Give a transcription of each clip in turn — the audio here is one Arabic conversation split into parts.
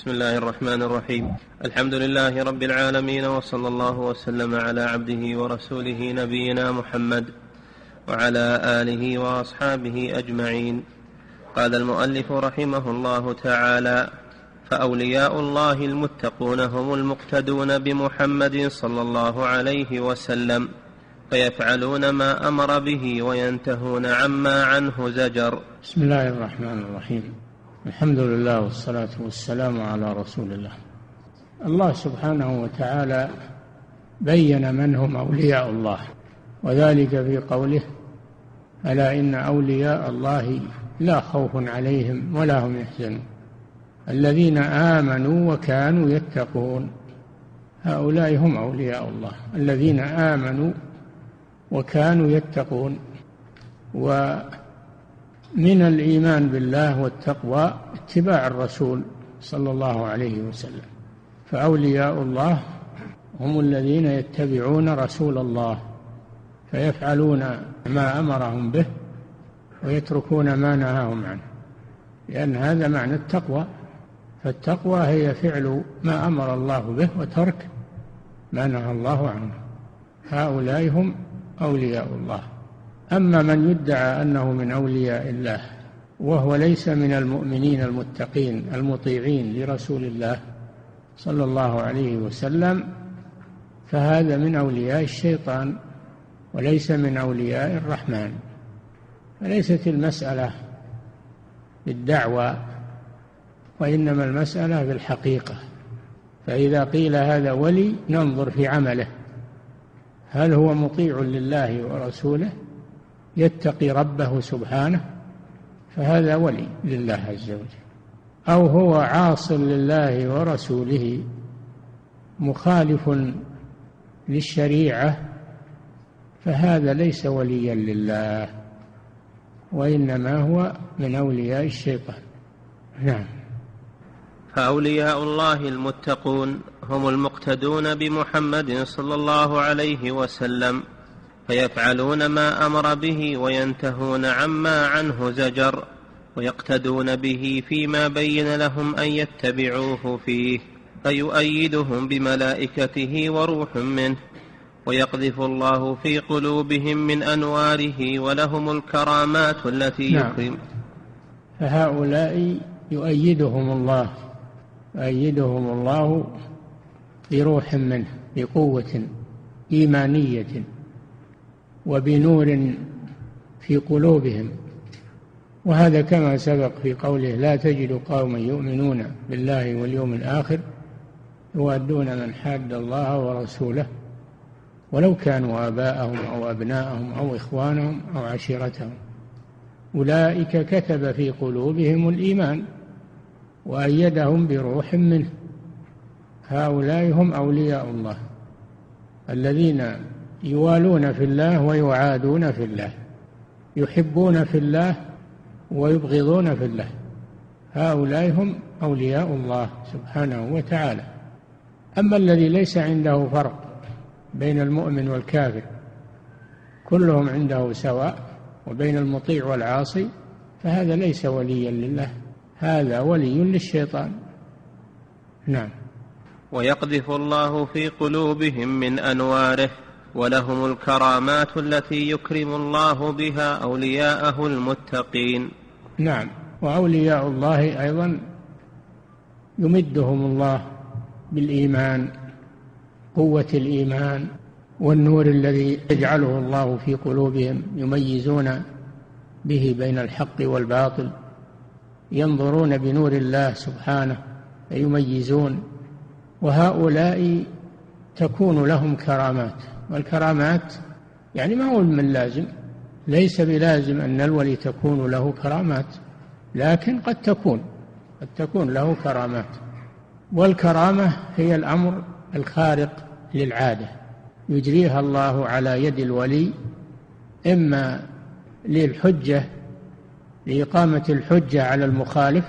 بسم الله الرحمن الرحيم. الحمد لله رب العالمين وصلى الله وسلم على عبده ورسوله نبينا محمد وعلى آله وأصحابه أجمعين. قال المؤلف رحمه الله تعالى فأولياء الله المتقون هم المقتدون بمحمد صلى الله عليه وسلم فيفعلون ما أمر به وينتهون عما عنه زجر. بسم الله الرحمن الرحيم. الحمد لله والصلاة والسلام على رسول الله. الله سبحانه وتعالى بين من هم أولياء الله وذلك في قوله ألا إن أولياء الله لا خوف عليهم ولا هم يحزنون الذين آمنوا وكانوا يتقون. هؤلاء هم أولياء الله الذين آمنوا وكانوا يتقون و من الإيمان بالله والتقوى اتباع الرسول صلى الله عليه وسلم. فأولياء الله هم الذين يتبعون رسول الله فيفعلون ما أمرهم به ويتركون ما نهاهم عنه. لأن هذا معنى التقوى فالتقوى هي فعل ما أمر الله به وترك ما نهى الله عنه. هؤلاء هم أولياء الله. أما من يدعى أنه من أولياء الله وهو ليس من المؤمنين المتقين المطيعين لرسول الله صلى الله عليه وسلم فهذا من أولياء الشيطان وليس من أولياء الرحمن. فليست المسألة بالدعوى وإنما المسألة بالحقيقة. فإذا قيل هذا ولي ننظر في عمله. هل هو مطيع لله ورسوله؟ يتقي ربه سبحانه فهذا ولي لله عز وجل. أو هو عاص لله ورسوله مخالف للشريعة فهذا ليس وليا لله وإنما هو من أولياء الشيطان. نعم. فأولياء الله المتقون هم المقتدون بمحمد صلى الله عليه وسلم. فيفعلون ما أمر به وينتهون عما عنه زجر ويقتدون به فيما بين لهم أن يتبعوه فيه فيؤيدهم بملائكته وروح منه ويقذف الله في قلوبهم من أنواره ولهم الكرامات التي نعم. يكرم فهؤلاء يؤيدهم الله يؤيدهم الله بروح منه بقوة إيمانية وبنور في قلوبهم. وهذا كما سبق في قوله لا تجد قوما يؤمنون بالله واليوم الآخر يوادون من حاد الله ورسوله ولو كانوا آباءهم أو أبناءهم أو إخوانهم أو عشيرتهم. أولئك كتب في قلوبهم الإيمان وأيدهم بروح منه. هؤلاء هم أولياء الله الذين يوالون في الله ويعادون في الله يحبون في الله ويبغضون في الله. هؤلاء هم أولياء الله سبحانه وتعالى. أما الذي ليس عنده فرق بين المؤمن والكافر كلهم عنده سواء وبين المطيع والعاصي فهذا ليس وليا لله هذا ولي للشيطان. نعم. ويقذف الله في قلوبهم من أنواره. ولهم الكرامات التي يكرم الله بها أولياءه المتقين. نعم. وأولياء الله أيضا يمدهم الله بالإيمان قوة الإيمان والنور الذي يجعله الله في قلوبهم يميزون به بين الحق والباطل ينظرون بنور الله سبحانه فيميزون وهؤلاء تكون لهم كرامات. والكرامات يعني ما هو من لازم ليس بلازم أن الولي تكون له كرامات لكن قد تكون قد تكون له كرامات. والكرامة هي الأمر الخارق للعادة. يجريها الله على يد الولي إما للحجة لإقامة الحجة على المخالف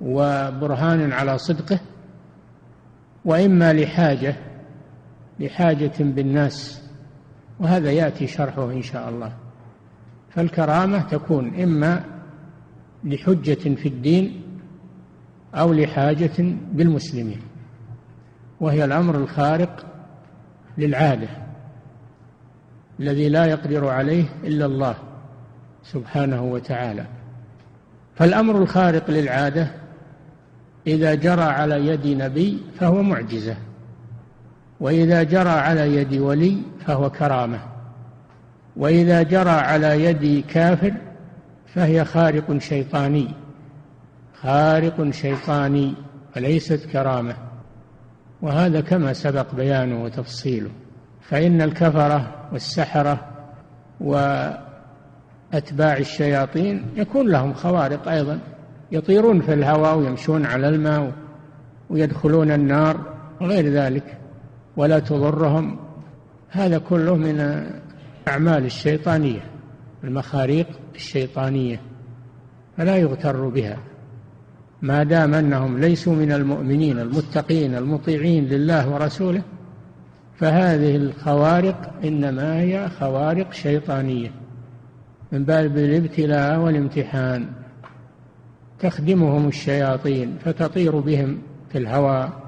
وبرهان على صدقه وإما لحاجة لحاجة بالناس وهذا يأتي شرحه إن شاء الله. فالكرامة تكون إما لحجة في الدين أو لحاجة بالمسلمين وهي الأمر الخارق للعادة الذي لا يقدر عليه إلا الله سبحانه وتعالى. فالأمر الخارق للعادة إذا جرى على يد نبي فهو معجزة. وإذا جرى على يد ولي فهو كرامة. وإذا جرى على يد كافر فهي خارق شيطاني. خارق شيطاني وليست كرامة. وهذا كما سبق بيانه وتفصيله. فإن الكفرة والسحرة وأتباع الشياطين يكون لهم خوارق أيضا. يطيرون في الهواء ويمشون على الماء ويدخلون النار وغير ذلك. ولا تضرهم. هذا كله من أعمال الشيطانية المخاريق الشيطانية فلا يغتر بها. ما دام أنهم ليسوا من المؤمنين المتقين المطيعين لله ورسوله فهذه الخوارق إنما هي خوارق شيطانية من باب الابتلاء والامتحان. تخدمهم الشياطين فتطير بهم في الهواء.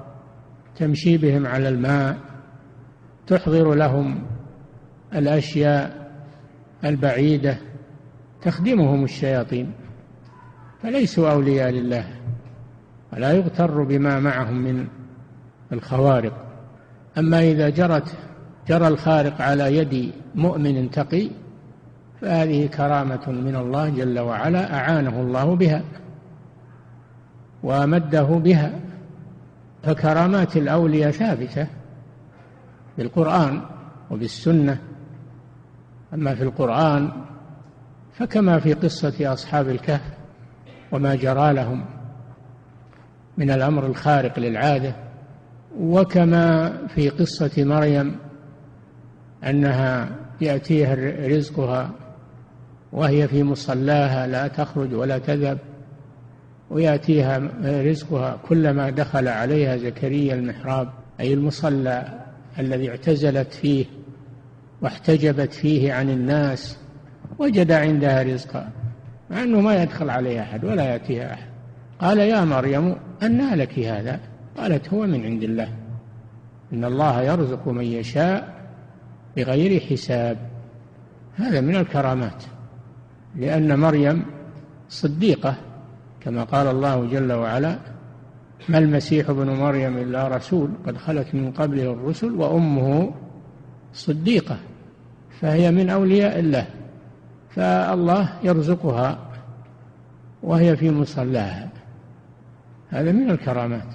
تمشي بهم على الماء تحضر لهم الأشياء البعيدة تخدمهم الشياطين. فليسوا أولياء لله ولا يغتر بما معهم من الخوارق. أما إذا جرت جرى الخارق على يد مؤمن تقي فهذه كرامة من الله جل وعلا أعانه الله بها وامده بها. فكرامات الأولياء ثابتة بالقرآن وبالسنة. أما في القرآن فكما في قصة أصحاب الكهف وما جرى لهم من الأمر الخارق للعادة وكما في قصة مريم أنها يأتيها رزقها وهي في مصلاها لا تخرج ولا تذهب. ويأتيها رزقها كلما دخل عليها زكريا المحراب أي المصلى الذي اعتزلت فيه واحتجبت فيه عن الناس وجد عندها رزقا مع أنه ما يدخل عليها أحد ولا يأتيها أحد. قال يا مريم أنى لك هذا؟ قالت هو من عند الله. إن الله يرزق من يشاء بغير حساب. هذا من الكرامات لأن مريم صديقة كما قال الله جل وعلا ما المسيح ابن مريم إلا رسول قد خلت من قبله الرسل وأمه صديقة فهي من أولياء الله فالله يرزقها وهي في مصلاها. هذا من الكرامات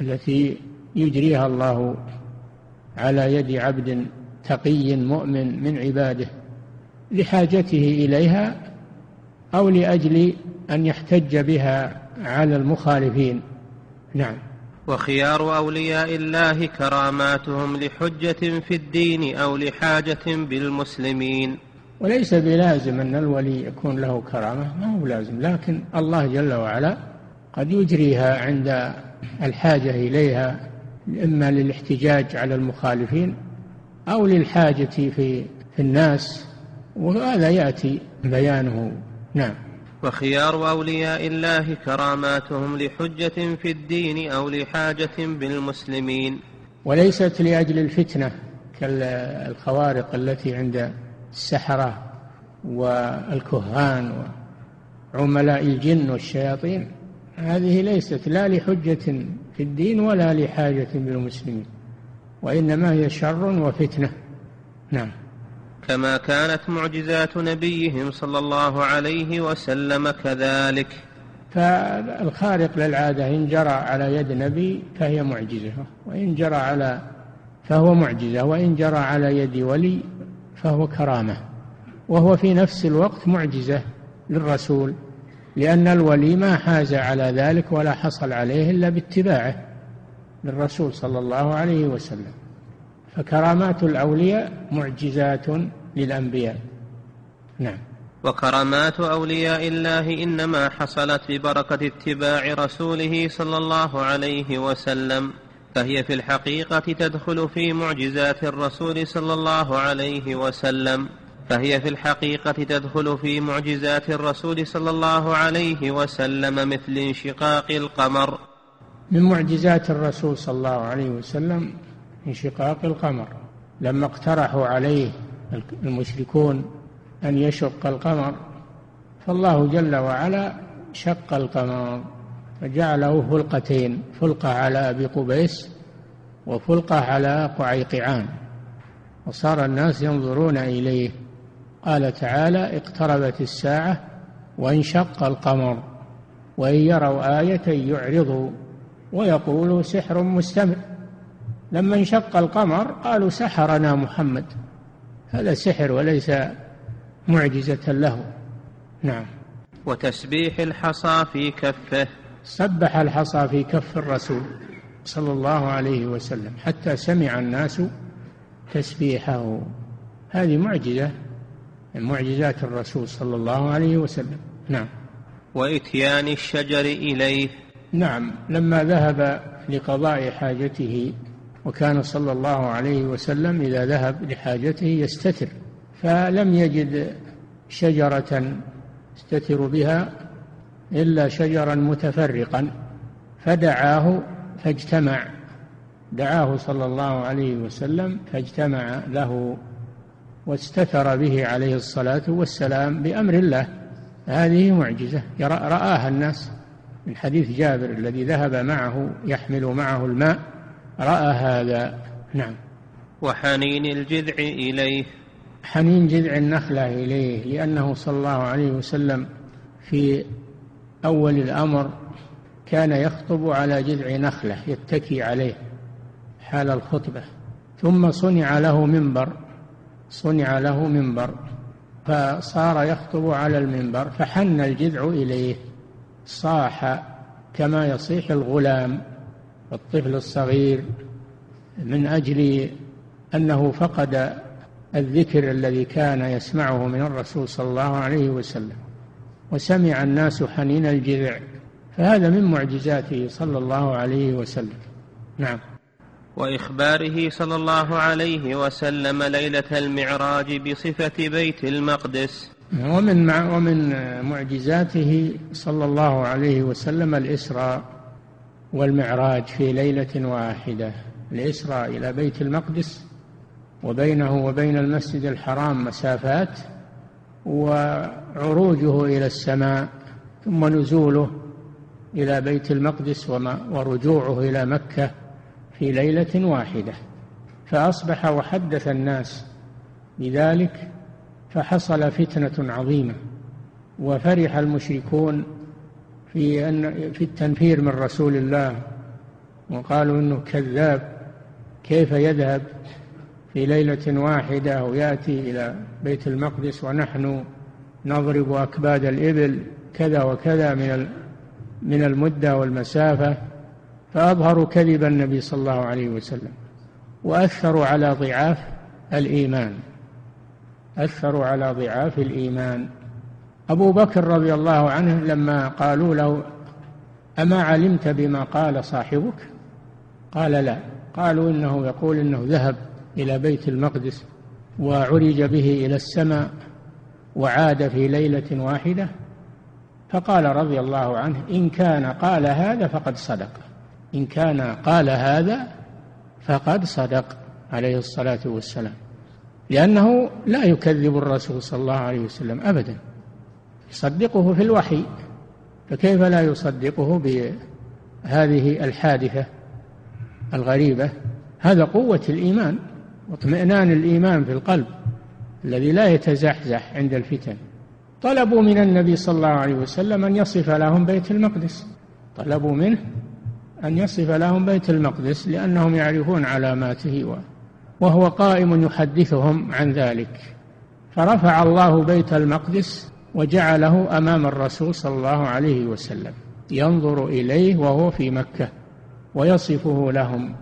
التي يجريها الله على يد عبد تقي مؤمن من عباده لحاجته إليها أو لأجل أن يحتج بها على المخالفين. نعم. وخيار أولياء الله كراماتهم لحجة في الدين أو لحاجة بالمسلمين. وليس بلازم أن الولي يكون له كرامة ما هو لازم لكن الله جل وعلا قد يجريها عند الحاجة إليها إما للاحتجاج على المخالفين أو للحاجة في في الناس وهذا يأتي بيانه. نعم. وخيار أولياء الله كراماتهم لحجة في الدين أو لحاجة بالمسلمين. وليست لأجل الفتنة كالخوارق التي عند السحرة والكهان وعملاء الجن والشياطين. هذه ليست لا لحجة في الدين ولا لحاجة بالمسلمين وإنما هي شر وفتنة. نعم. كما كانت معجزات نبيهم صلى الله عليه وسلم كذلك. فالخارق للعادة إن جرى على يد نبي فهي معجزة وإن جرى على فهو معجزة وإن جرى على يد ولي فهو كرامة وهو في نفس الوقت معجزة للرسول لأن الولي ما حاز على ذلك ولا حصل عليه إلا باتباعه للرسول صلى الله عليه وسلم. فكرامات الأولياء معجزات للأنبياء. نعم. وكرامات أولياء الله إنما حصلت ببركة اتباع رسوله صلى الله عليه وسلم فهي في الحقيقة تدخل في معجزات الرسول صلى الله عليه وسلم فهي في الحقيقة تدخل في معجزات الرسول صلى الله عليه وسلم مثل انشقاق القمر. من معجزات الرسول صلى الله عليه وسلم انشقاق القمر. لما اقترحوا عليه المشركون أن يشق القمر فالله جل وعلا شق القمر فجعله فلقتين فلقة على أبي قبيس وفلقة على قعيقعان. وصار الناس ينظرون إليه. قال تعالى اقتربت الساعة وانشق القمر وإن يروا آية يعرضوا. ويقولوا سحر مستمر. لما انشق القمر قالوا سحرنا محمد. هذا سحر وليس معجزة له. نعم. وتسبيح الحصى في كفه. سبح الحصى في كف الرسول صلى الله عليه وسلم حتى سمع الناس تسبيحه. هذه معجزة من معجزات الرسول صلى الله عليه وسلم. نعم. وإتيان الشجر إليه. نعم. لما ذهب لقضاء حاجته وكان صلى الله عليه وسلم إذا ذهب لحاجته يستتر فلم يجد شجرة يستتر بها إلا شجرا متفرقا فدعاه فاجتمع دعاه صلى الله عليه وسلم فاجتمع له واستتر به عليه الصلاة والسلام بأمر الله. هذه معجزة رآها الناس. من حديث جابر الذي ذهب معه يحمل معه الماء رأى هذا نعم. وحنين الجذع إليه. حنين جذع النخلة إليه لأنه صلى الله عليه وسلم في أول الأمر كان يخطب على جذع نخلة يتكي عليه حال الخطبة. ثم صنع له منبر صنع له منبر فصار يخطب على المنبر فحن الجذع إليه. صاح كما يصيح الغلام. الطفل الصغير من أجل أنه فقد الذكر الذي كان يسمعه من الرسول صلى الله عليه وسلم وسمع الناس حنين الجذع فهذا من معجزاته صلى الله عليه وسلم. نعم. وإخباره صلى الله عليه وسلم ليلة المعراج بصفة بيت المقدس. ومن ومن معجزاته صلى الله عليه وسلم الإسراء. والمعراج في ليلة واحدة الاسراء إلى بيت المقدس وبينه وبين المسجد الحرام مسافات وعروجه إلى السماء ثم نزوله إلى بيت المقدس ورجوعه إلى مكة في ليلة واحدة. فأصبح وحدث الناس بذلك فحصل فتنة عظيمة وفرح المشركون في أن في التنفير من رسول الله. وقالوا إنه كذاب. كيف يذهب في ليلة واحدة ويأتي إلى بيت المقدس ونحن نضرب أكباد الإبل كذا وكذا من من المدة والمسافة؟ فأظهروا كذب النبي صلى الله عليه وسلم. وأثروا على ضعاف الإيمان. أثروا على ضعاف الإيمان. أبو بكر رضي الله عنه لما قالوا له أما علمت بما قال صاحبك؟ قال لا. قالوا إنه يقول إنه ذهب إلى بيت المقدس وعرج به إلى السماء وعاد في ليلة واحدة. فقال رضي الله عنه إن كان قال هذا فقد صدق إن كان قال هذا فقد صدق عليه الصلاة والسلام لأنه لا يكذب الرسول صلى الله عليه وسلم أبدا. يصدقه في الوحي فكيف لا يصدقه بهذه الحادثة الغريبة؟ هذا قوة الإيمان واطمئنان الإيمان في القلب الذي لا يتزحزح عند الفتن. طلبوا من النبي صلى الله عليه وسلم أن يصف لهم بيت المقدس. طلبوا منه أن يصف لهم بيت المقدس لأنهم يعرفون علاماته وهو قائم يحدثهم عن ذلك. فرفع الله بيت المقدس وجعله أمام الرسول صلى الله عليه وسلم ينظر إليه وهو في مكة ويصفه لهم.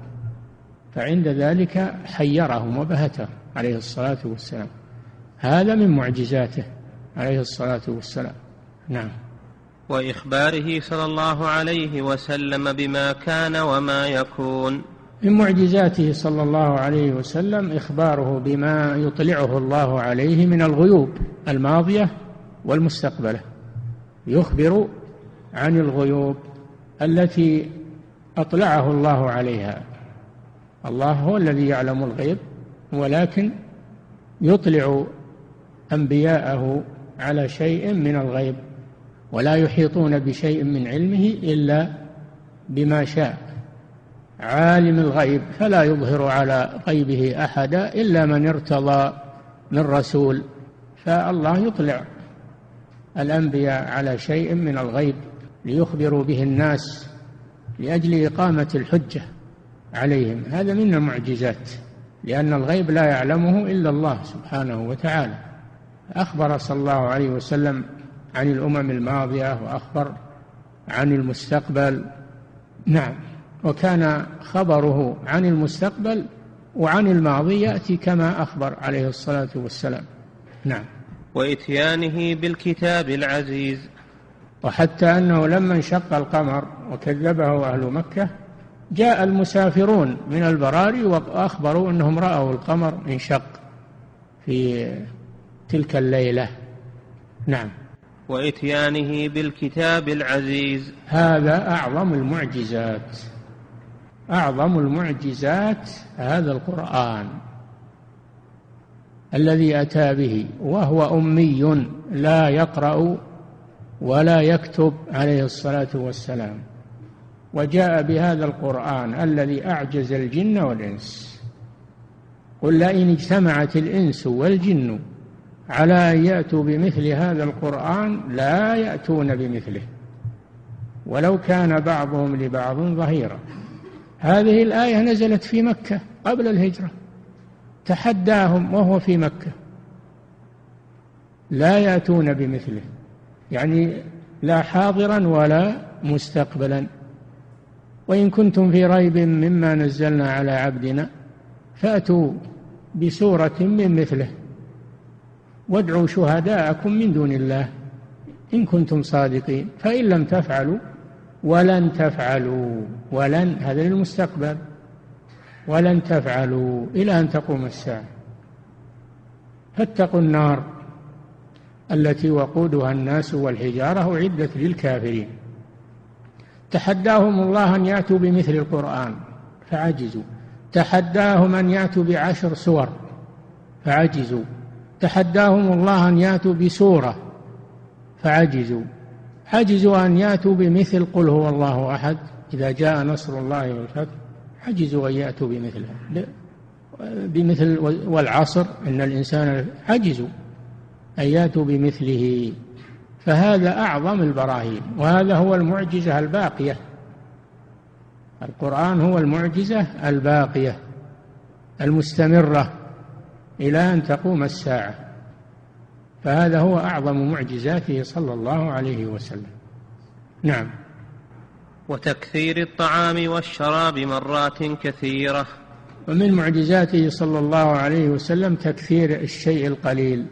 فعند ذلك حيرهم وبهتهم عليه الصلاة والسلام. هذا من معجزاته عليه الصلاة والسلام. نعم. وإخباره صلى الله عليه وسلم بما كان وما يكون. من معجزاته صلى الله عليه وسلم إخباره بما يطلعه الله عليه من الغيوب الماضية والمستقبلة يخبر عن الغيوب التي أطلعه الله عليها. الله هو الذي يعلم الغيب ولكن يطلع أنبياءه على شيء من الغيب ولا يحيطون بشيء من علمه إلا بما شاء. عالم الغيب فلا يظهر على غيبه أحدا إلا من ارتضى من رسول فالله يطلع الأنبياء على شيء من الغيب ليخبروا به الناس لأجل إقامة الحجة عليهم. هذا من المعجزات لأن الغيب لا يعلمه إلا الله سبحانه وتعالى. أخبر صلى الله عليه وسلم عن الأمم الماضية وأخبر عن المستقبل. نعم وكان خبره عن المستقبل وعن الماضي يأتي كما أخبر عليه الصلاة والسلام. نعم. وإتيانه بالكتاب العزيز. وحتى أنه لما انشق القمر وكذبه أهل مكة جاء المسافرون من البراري وأخبروا أنهم رأوا القمر انشق في تلك الليلة. نعم. وإتيانه بالكتاب العزيز. هذا أعظم المعجزات. أعظم المعجزات هذا القرآن. الذي أتى به وهو أمي لا يقرأ ولا يكتب عليه الصلاة والسلام. وجاء بهذا القرآن الذي أعجز الجن والإنس. قل لئن اجتمعت الإنس والجن على أن يأتوا بمثل هذا القرآن لا يأتون بمثله. ولو كان بعضهم لبعض ظهيرا. هذه الآية نزلت في مكة قبل الهجرة. تحداهم وهو في مكة. لا يأتون بمثله. يعني لا حاضرا ولا مستقبلا. وإن كنتم في ريب مما نزلنا على عبدنا فأتوا بسورة من مثله. وادعوا شهداءكم من دون الله. إن كنتم صادقين. فإن لم تفعلوا ولن تفعلوا. ولن هذا للمستقبل. ولن تفعلوا إلى أن تقوم الساعة. فاتقوا النار التي وقودها الناس والحجارة أعدت للكافرين. تحداهم الله أن يأتوا بمثل القرآن فعجزوا. تحداهم أن يأتوا بعشر سور فعجزوا. تحداهم الله أن يأتوا بسورة فعجزوا. عجزوا أن يأتوا بمثل قل هو الله أحد إذا جاء نصر الله والفتح. عجزوا أن يأتوا بمثلها بمثل والعصر إن الإنسان عجزوا أن يأتوا بمثله. فهذا أعظم البراهين وهذا هو المعجزة الباقية. القرآن هو المعجزة الباقية المستمرة إلى أن تقوم الساعة. فهذا هو أعظم معجزاته صلى الله عليه وسلم. نعم. وتكثير الطعام والشراب مرات كثيرة. ومن معجزاته صلى الله عليه وسلم تكثير الشيء القليل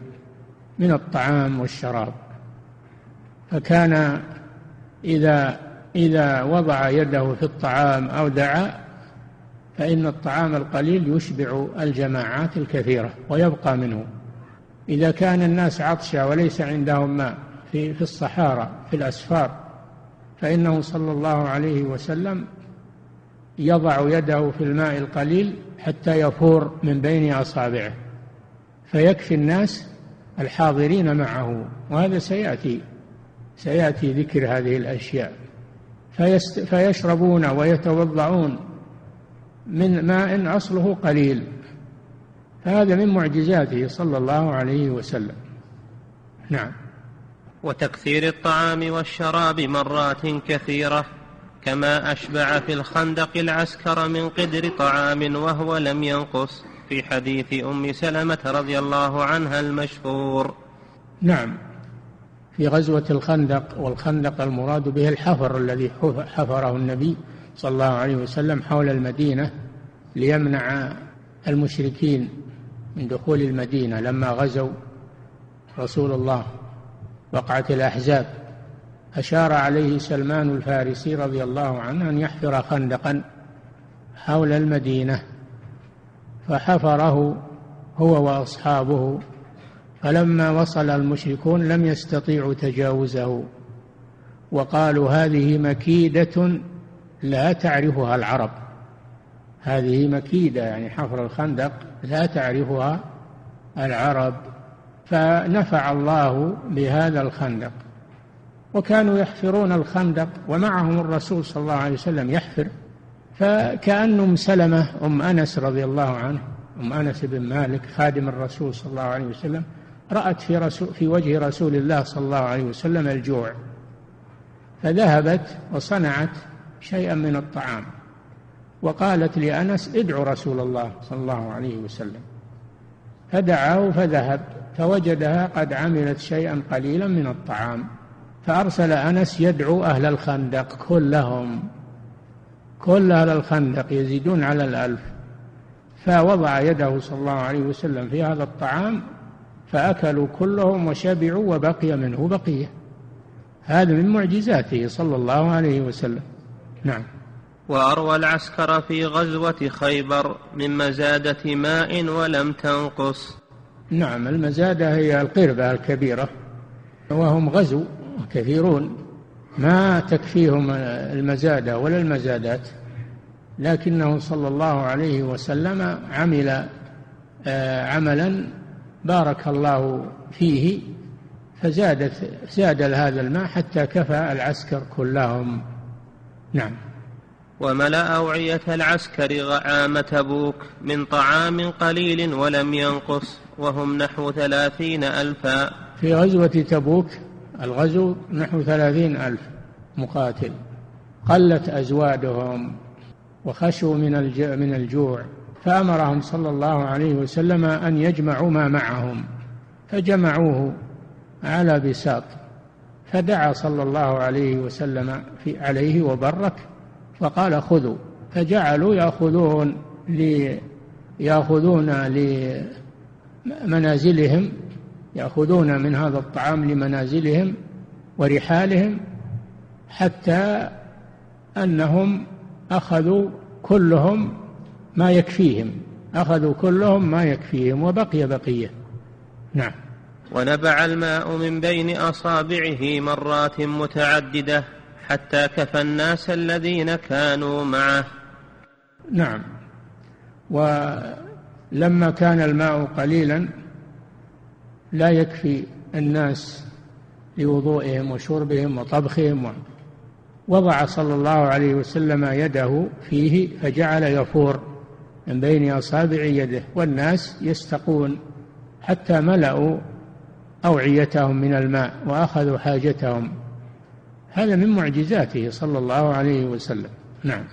من الطعام والشراب. فكان إذا إذا وضع يده في الطعام أو دعا فإن الطعام القليل يشبع الجماعات الكثيرة ويبقى منه. إذا كان الناس عطشى وليس عندهم ماء في في الصحارى في الأسفار فإنه صلى الله عليه وسلم يضع يده في الماء القليل حتى يفور من بين أصابعه فيكفي الناس الحاضرين معه وهذا سيأتي سيأتي ذكر هذه الأشياء. فيست فيشربون ويتوضعون من ماء أصله قليل هذا من معجزاته صلى الله عليه وسلم. نعم. وتكثير الطعام والشراب مرات كثيرة كما أشبع في الخندق العسكر من قدر طعام وهو لم ينقص في حديث أم سلمة رضي الله عنها المشهور. نعم. في غزوة الخندق والخندق المراد به الحفر الذي حفره النبي صلى الله عليه وسلم حول المدينة ليمنع المشركين من دخول المدينة لما غزوا رسول الله وقعة الأحزاب. أشار عليه سلمان الفارسي رضي الله عنه أن يحفر خندقا حول المدينة فحفره هو وأصحابه. فلما وصل المشركون لم يستطيعوا تجاوزه وقالوا هذه مكيدة لا تعرفها العرب. هذه مكيدة يعني حفر الخندق لا تعرفها العرب. فنفع الله بهذا الخندق. وكانوا يحفرون الخندق ومعهم الرسول صلى الله عليه وسلم يحفر. فكأن أم سلمة أم أنس رضي الله عنه أم أنس بن مالك خادم الرسول صلى الله عليه وسلم رأت في, رسول في وجه رسول الله صلى الله عليه وسلم الجوع. فذهبت وصنعت شيئا من الطعام. وقالت لأنس ادعو رسول الله صلى الله عليه وسلم. فدعاه فذهب فوجدها قد عملت شيئا قليلا من الطعام. فأرسل أنس يدعو أهل الخندق كلهم. كل أهل الخندق يزيدون على الألف. فوضع يده صلى الله عليه وسلم في هذا الطعام فأكلوا كلهم وشبعوا وبقي منه بقية. هذا من معجزاته صلى الله عليه وسلم. نعم. وأروى العسكر في غزوة خيبر من مزادة ماء ولم تنقص. نعم المزادة هي القربة الكبيرة وهم غزو كثيرون ما تكفيهم المزادة ولا المزادات. لكنه صلى الله عليه وسلم عمل آه، عملا بارك الله فيه فزادت زاد هذا الماء حتى كفى العسكر كلهم. نعم. وملأ أوعية العسكر عام تبوك من طعام قليل ولم ينقص وهم نحو ثلاثين ألفا. في غزوة تبوك الغزو نحو ثلاثين ألف مقاتل. قلت أزوادهم وخشوا من من الجوع فأمرهم صلى الله عليه وسلم أن يجمعوا ما معهم. فجمعوه على بساط فدعا صلى الله عليه وسلم في عليه وبرك فقال خذوا فجعلوا يأخذون لي يأخذون لمنازلهم يأخذون من هذا الطعام لمنازلهم ورحالهم حتى أنهم أخذوا كلهم ما يكفيهم أخذوا كلهم ما يكفيهم وبقي بقية. نعم. ونبع الماء من بين أصابعه مرات متعددة حتى كفى الناس الذين كانوا معه. نعم. ولما كان الماء قليلا لا يكفي الناس لوضوئهم وشربهم وطبخهم. وضع صلى الله عليه وسلم يده فيه فجعل يفور من بين أصابع يده. والناس يستقون حتى ملأوا أوعيتهم من الماء وأخذوا حاجتهم. هذا من معجزاته صلى الله عليه وسلم. نعم.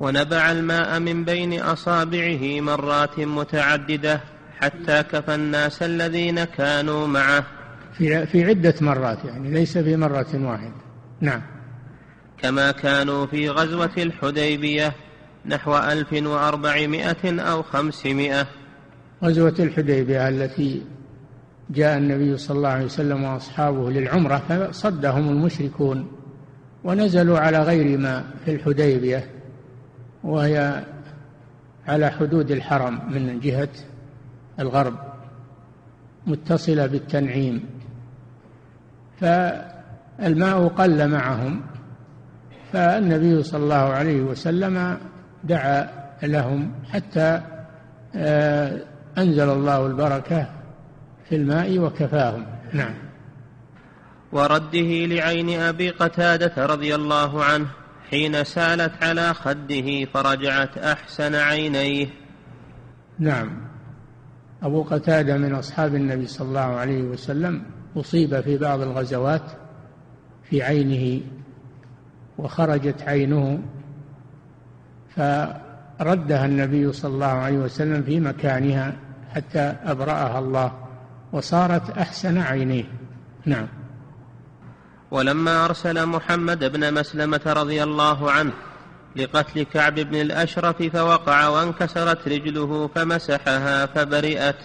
ونبع الماء من بين أصابعه مرات متعددة حتى كفى الناس الذين كانوا معه. في في عدة مرات يعني ليس في مرة واحدة. نعم. كما كانوا في غزوة الحديبية نحو ألف وأربعمائة أو خمسمائة. غزوة الحديبية التي جاء النبي صلى الله عليه وسلم وأصحابه للعمرة فصدهم المشركون ونزلوا على غير ما في الحديبية وهي على حدود الحرم من جهة الغرب متصلة بالتنعيم. فالماء قل معهم فالنبي صلى الله عليه وسلم دعا لهم حتى آه، أنزل الله البركة في الماء وكفاهم. نعم. ورده لعين أبي قتادة رضي الله عنه حين سالت على خده فرجعت أحسن عينيه. نعم. أبو قتادة من أصحاب النبي صلى الله عليه وسلم أصيب في بعض الغزوات في عينه وخرجت عينه فردها النبي صلى الله عليه وسلم في مكانها حتى أبرأها الله. وصارت أحسن عينيه. نعم. ولما أرسل محمد بن مسلمة رضي الله عنه لقتل كعب بن الأشرف فوقع وانكسرت رجله فمسحها فبرئت.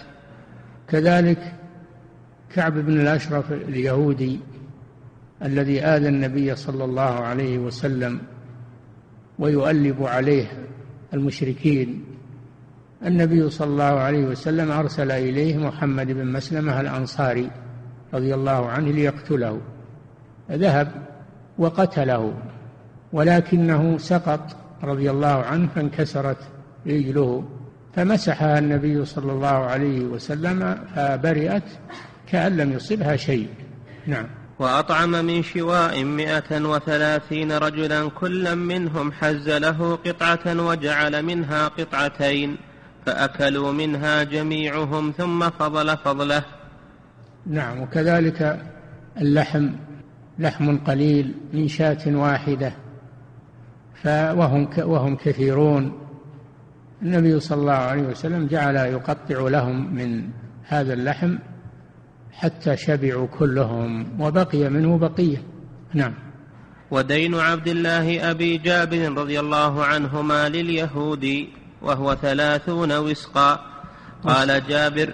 كذلك كعب بن الأشرف اليهودي الذي آذى النبي صلى الله عليه وسلم ويؤلب عليه المشركين النبي صلى الله عليه وسلم أرسل إليه محمد بن مسلمة الأنصاري رضي الله عنه ليقتله. ذهب وقتله ولكنه سقط رضي الله عنه فانكسرت رجله فمسحها النبي صلى الله عليه وسلم فبرئت كأن لم يصبها شيء. نعم. وأطعم من شواء مئة وثلاثين رجلا كلا منهم حز له قطعة وجعل منها قطعتين. فأكلوا منها جميعهم ثم فضل فضله. نعم وكذلك اللحم لحم قليل من شاة واحدة وهم وهم كثيرون. النبي صلى الله عليه وسلم جعل يقطع لهم من هذا اللحم حتى شبعوا كلهم وبقي منه بقية. نعم. ودين عبد الله أبي جابر رضي الله عنهما لليهود. وهو ثلاثون وسقا. قال جابر.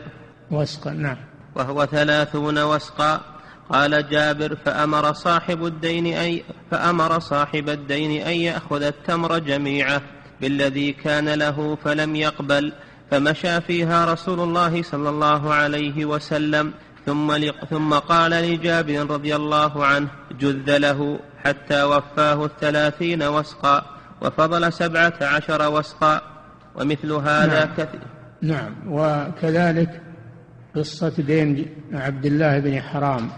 وسقا نعم. وهو ثلاثون وسقا. قال جابر فأمر صاحب الدين أي فأمر صاحب الدين أن يأخذ التمر جميعه بالذي كان له فلم يقبل فمشى فيها رسول الله صلى الله عليه وسلم. ثم ثم قال لجابر رضي الله عنه جذ له حتى وفاه الثلاثين وسقا. وفضل سبعة عشر وسقا. ومثل هذا نعم. كثير. نعم. وكذلك قصة دين عبد الله بن حرام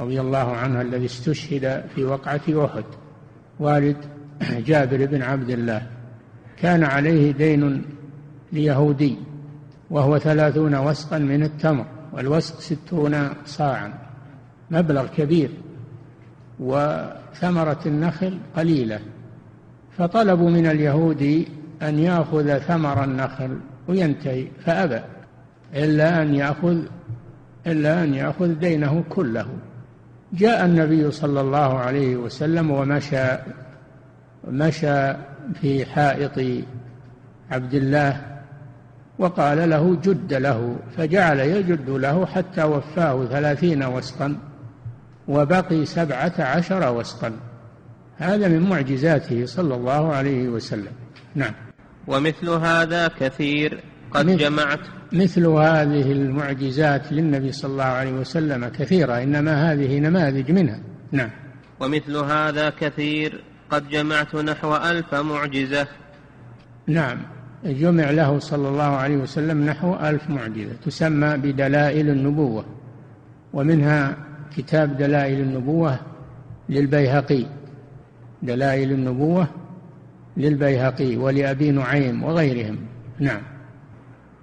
رضي الله عنه الذي استشهد في وقعة أحد. والد جابر بن عبد الله. كان عليه دين ليهودي وهو ثلاثون وسقا من التمر والوسق ستون صاعا مبلغ كبير وثمرة النخل قليلة. فطلبوا من اليهودي أن يأخذ ثمر النخل وينتهي فأبى. إلا أن يأخذ إلا أن يأخذ دينه كله. جاء النبي صلى الله عليه وسلم ومشى مشى في حائط عبد الله وقال له جد له فجعل يجد له حتى وفاه ثلاثين وسقا وبقي سبعة عشر وسقا. هذا من معجزاته صلى الله عليه وسلم. نعم. ومثل هذا كثير قد مثل جمعت. مثل هذه المعجزات للنبي صلى الله عليه وسلم كثيرة إنما هذه نماذج منها. نعم. ومثل هذا كثير قد جمعت نحو ألف معجزة. نعم. جمع له صلى الله عليه وسلم نحو ألف معجزة تسمى بدلائل النبوة. ومنها كتاب دلائل النبوة للبيهقي. دلائل النبوة للبيهقي ولأبي نعيم وغيرهم. نعم.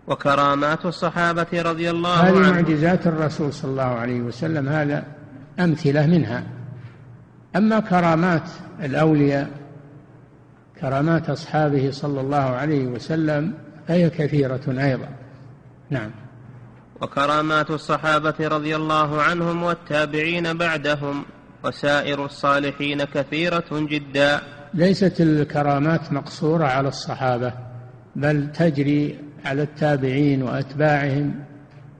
وكرامات الصحابة رضي الله عنهم. هذه معجزات الرسول صلى الله عليه وسلم هذا أمثلة منها. أما كرامات الأولياء كرامات أصحابه صلى الله عليه وسلم فهي كثيرة أيضا. نعم. وكرامات الصحابة رضي الله عنهم والتابعين بعدهم وسائر الصالحين كثيرة جدا. ليست الكرامات مقصورة على الصحابة بل تجري على التابعين وأتباعهم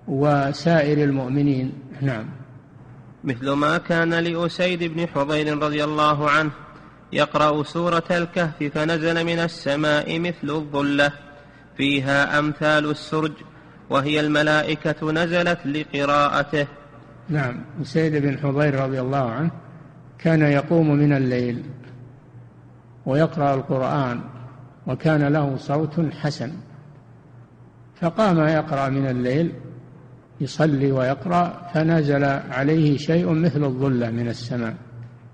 وسائر المؤمنين. نعم. مثل ما كان لأسيد بن حضير رضي الله عنه يقرأ سورة الكهف فنزل من السماء مثل الظلة فيها أمثال السرج وهي الملائكة نزلت لقراءته. نعم. أسيد بن حضير رضي الله عنه كان يقوم من الليل. ويقرأ القرآن وكان له صوت حسن فقام يقرأ من الليل يصلي ويقرأ فنزل عليه شيء مثل الظلة من السماء.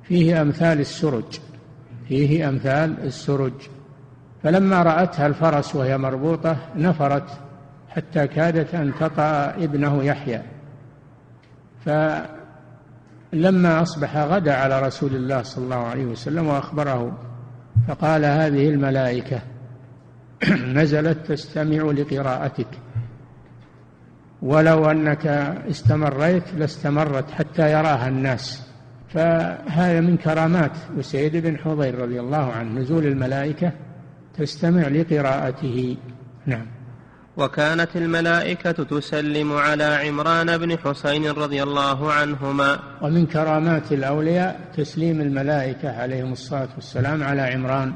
فيه أمثال السرج فيه أمثال السرج. فلما رأتها الفرس وهي مربوطة نفرت حتى كادت أن تطأ ابنه يحيى. فلما أصبح غدا على رسول الله صلى الله عليه وسلم وأخبره فقال هذه الملائكة نزلت تستمع لقراءتك. ولو أنك استمريت لاستمرت حتى يراها الناس. فهذا من كرامات وسيد بن حضير رضي الله عنه. نزول الملائكة تستمع لقراءته. نعم. وكانت الملائكة تسلم على عمران بن حسين رضي الله عنهما. ومن كرامات الأولياء تسليم الملائكة عليهم الصلاة والسلام على عمران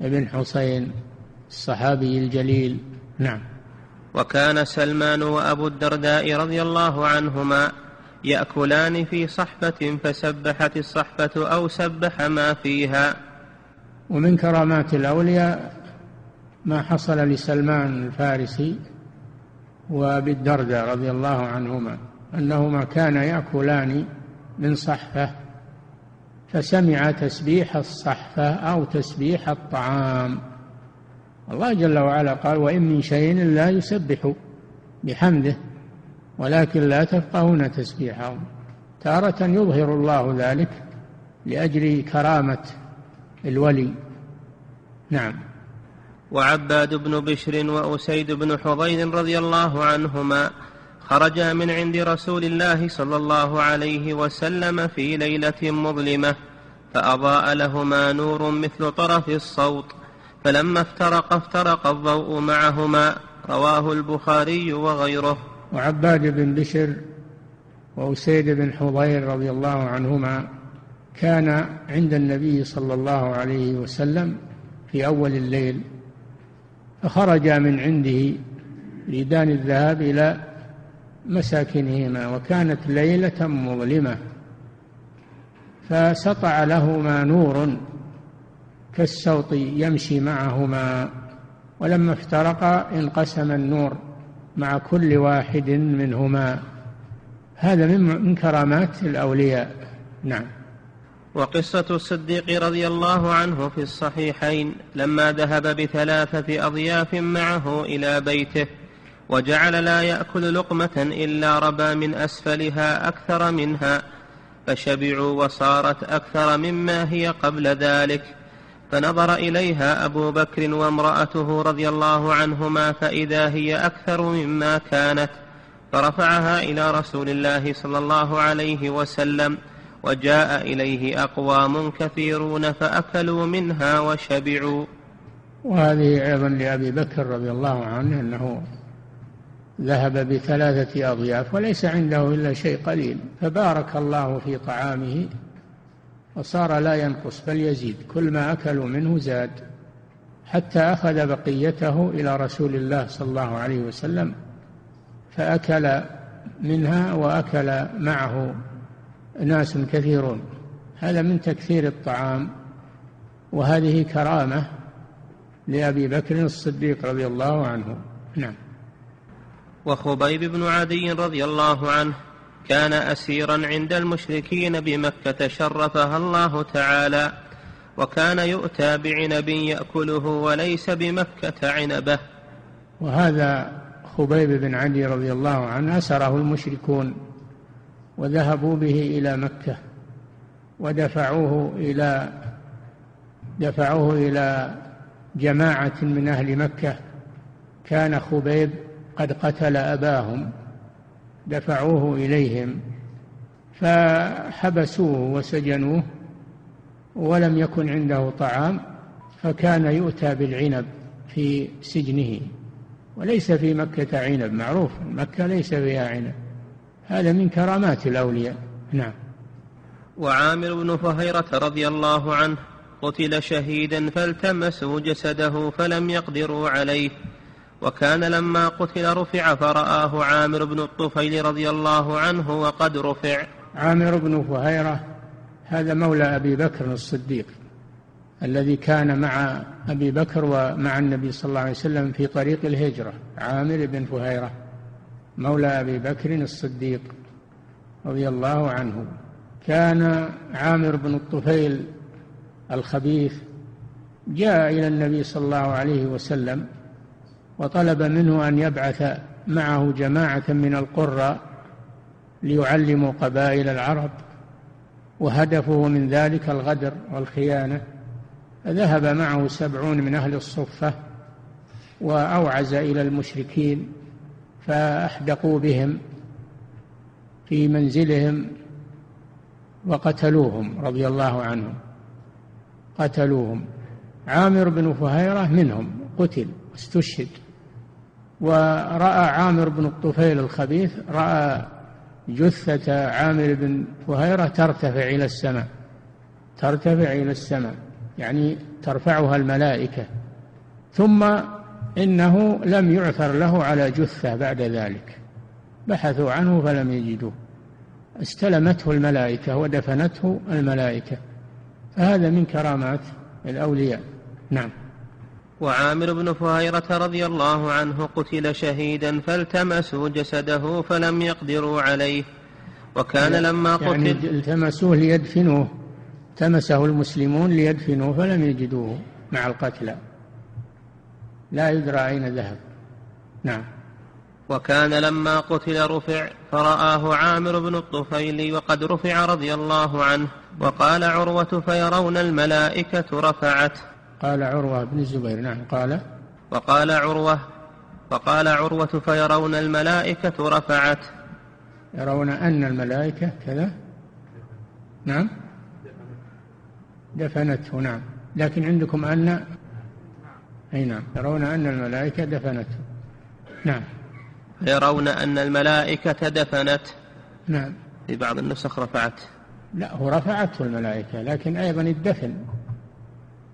بن حسين الصحابي الجليل. نعم. وكان سلمان وأبو الدرداء رضي الله عنهما يأكلان في صحفة فسبحت الصحفة أو سبح ما فيها. ومن كرامات الأولياء ما حصل لسلمان الفارسي وأبي الدرداء رضي الله عنهما أنهما كانا يأكلان من صحفة فسمع تسبيح الصحفة أو تسبيح الطعام. الله جل وعلا قال وإن من شيء لا يسبح بحمده ولكن لا تفقهون تسبيحهم. تارة يظهر الله ذلك لأجل كرامة الولي. نعم. وعباد بن بشر وأسيد بن حضير رضي الله عنهما خرجا من عند رسول الله صلى الله عليه وسلم في ليلة مظلمة فأضاء لهما نور مثل طرف الصوت فلما افترق افترق الضوء معهما رواه البخاري وغيره. وعباد بن بشر وأسيد بن حضير رضي الله عنهما كان عند النبي صلى الله عليه وسلم في أول الليل فخرجا من عنده يريدان الذهاب إلى مساكنهما وكانت ليلة مظلمة. فسطع لهما نور كالسوط يمشي معهما ولما افترقا انقسم النور مع كل واحد منهما. هذا من كرامات الأولياء. نعم. وقصة الصديق رضي الله عنه في الصحيحين لما ذهب بثلاثة أضياف معه إلى بيته وجعل لا يأكل لقمة إلا ربى من أسفلها أكثر منها فشبعوا وصارت أكثر مما هي قبل ذلك. فنظر إليها أبو بكر وامرأته رضي الله عنهما فإذا هي أكثر مما كانت فرفعها إلى رسول الله صلى الله عليه وسلم وجاء إليه أقوام كثيرون فأكلوا منها وشبعوا. وهذه أيضا لأبي بكر رضي الله عنه أنه ذهب بثلاثة أضياف وليس عنده إلا شيء قليل فبارك الله في طعامه وصار لا ينقص بل يزيد كل ما أكلوا منه زاد حتى أخذ بقيته إلى رسول الله صلى الله عليه وسلم فأكل منها وأكل معه ناس كثيرون. هذا من تكثير الطعام. وهذه كرامة لأبي بكر الصديق رضي الله عنه. نعم. وخبيب بن عدي رضي الله عنه كان أسيرا عند المشركين بمكة شرفها الله تعالى وكان يؤتى بعنب يأكله وليس بمكة عنبة. وهذا خبيب بن عدي رضي الله عنه أسره المشركون. وذهبوا به إلى مكة ودفعوه إلى دفعوه إلى جماعة من أهل مكة. كان خبيب قد قتل أباهم دفعوه إليهم فحبسوه وسجنوه ولم يكن عنده طعام فكان يؤتى بالعنب في سجنه. وليس في مكة عنب معروف مكة ليس فيها عنب. هذا من كرامات الأولياء. نعم. وعامر بن فهيرة رضي الله عنه قتل شهيدا فالتمسوا جسده فلم يقدروا عليه. وكان لما قتل رفع فرآه عامر بن الطفيل رضي الله عنه وقد رفع. عامر بن فهيرة هذا مولى أبي بكر الصديق الذي كان مع أبي بكر ومع النبي صلى الله عليه وسلم في طريق الهجرة. عامر بن فهيرة. مولى أبي بكر الصديق رضي الله عنه. كان عامر بن الطفيل الخبيث جاء إلى النبي صلى الله عليه وسلم وطلب منه أن يبعث معه جماعة من القراء ليعلموا قبائل العرب وهدفه من ذلك الغدر والخيانة. فذهب معه سبعون من أهل الصفة وأوعز إلى المشركين فأحدقوا بهم في منزلهم وقتلوهم رضي الله عنهم. قتلوهم. عامر بن فهيرة منهم قتل استشهد. ورأى عامر بن الطفيل الخبيث رأى جثة عامر بن فهيرة ترتفع إلى السماء ترتفع إلى السماء يعني ترفعها الملائكة. ثم إنه لم يعثر له على جثة بعد ذلك. بحثوا عنه فلم يجدوه. استلمته الملائكة ودفنته الملائكة. فهذا من كرامات الأولياء. نعم. وعامر بن فهيرة رضي الله عنه قتل شهيدا فالتمسوا جسده فلم يقدروا عليه. وكان يعني لما قتل يعني التمسوه ليدفنوه. التمسه المسلمون ليدفنوه فلم يجدوه مع القتلى. لا يدرى أين ذهب. نعم. وكان لما قتل رفع فرآه عامر بن الطفيل وقد رفع رضي الله عنه وقال عروة فيرون الملائكة رفعت. قال عروة بن الزبير نعم قال. وقال عروة وقال عروة فيرون الملائكة رفعت. يرون أن الملائكة كذا. نعم. دفنته نعم. لكن عندكم أن أي نعم. يرون أن الملائكة دفنته. نعم. يرون أن الملائكة دفنت نعم. في بعض النسخ رفعت. لا هو رفعته الملائكة لكن أيضا الدفن.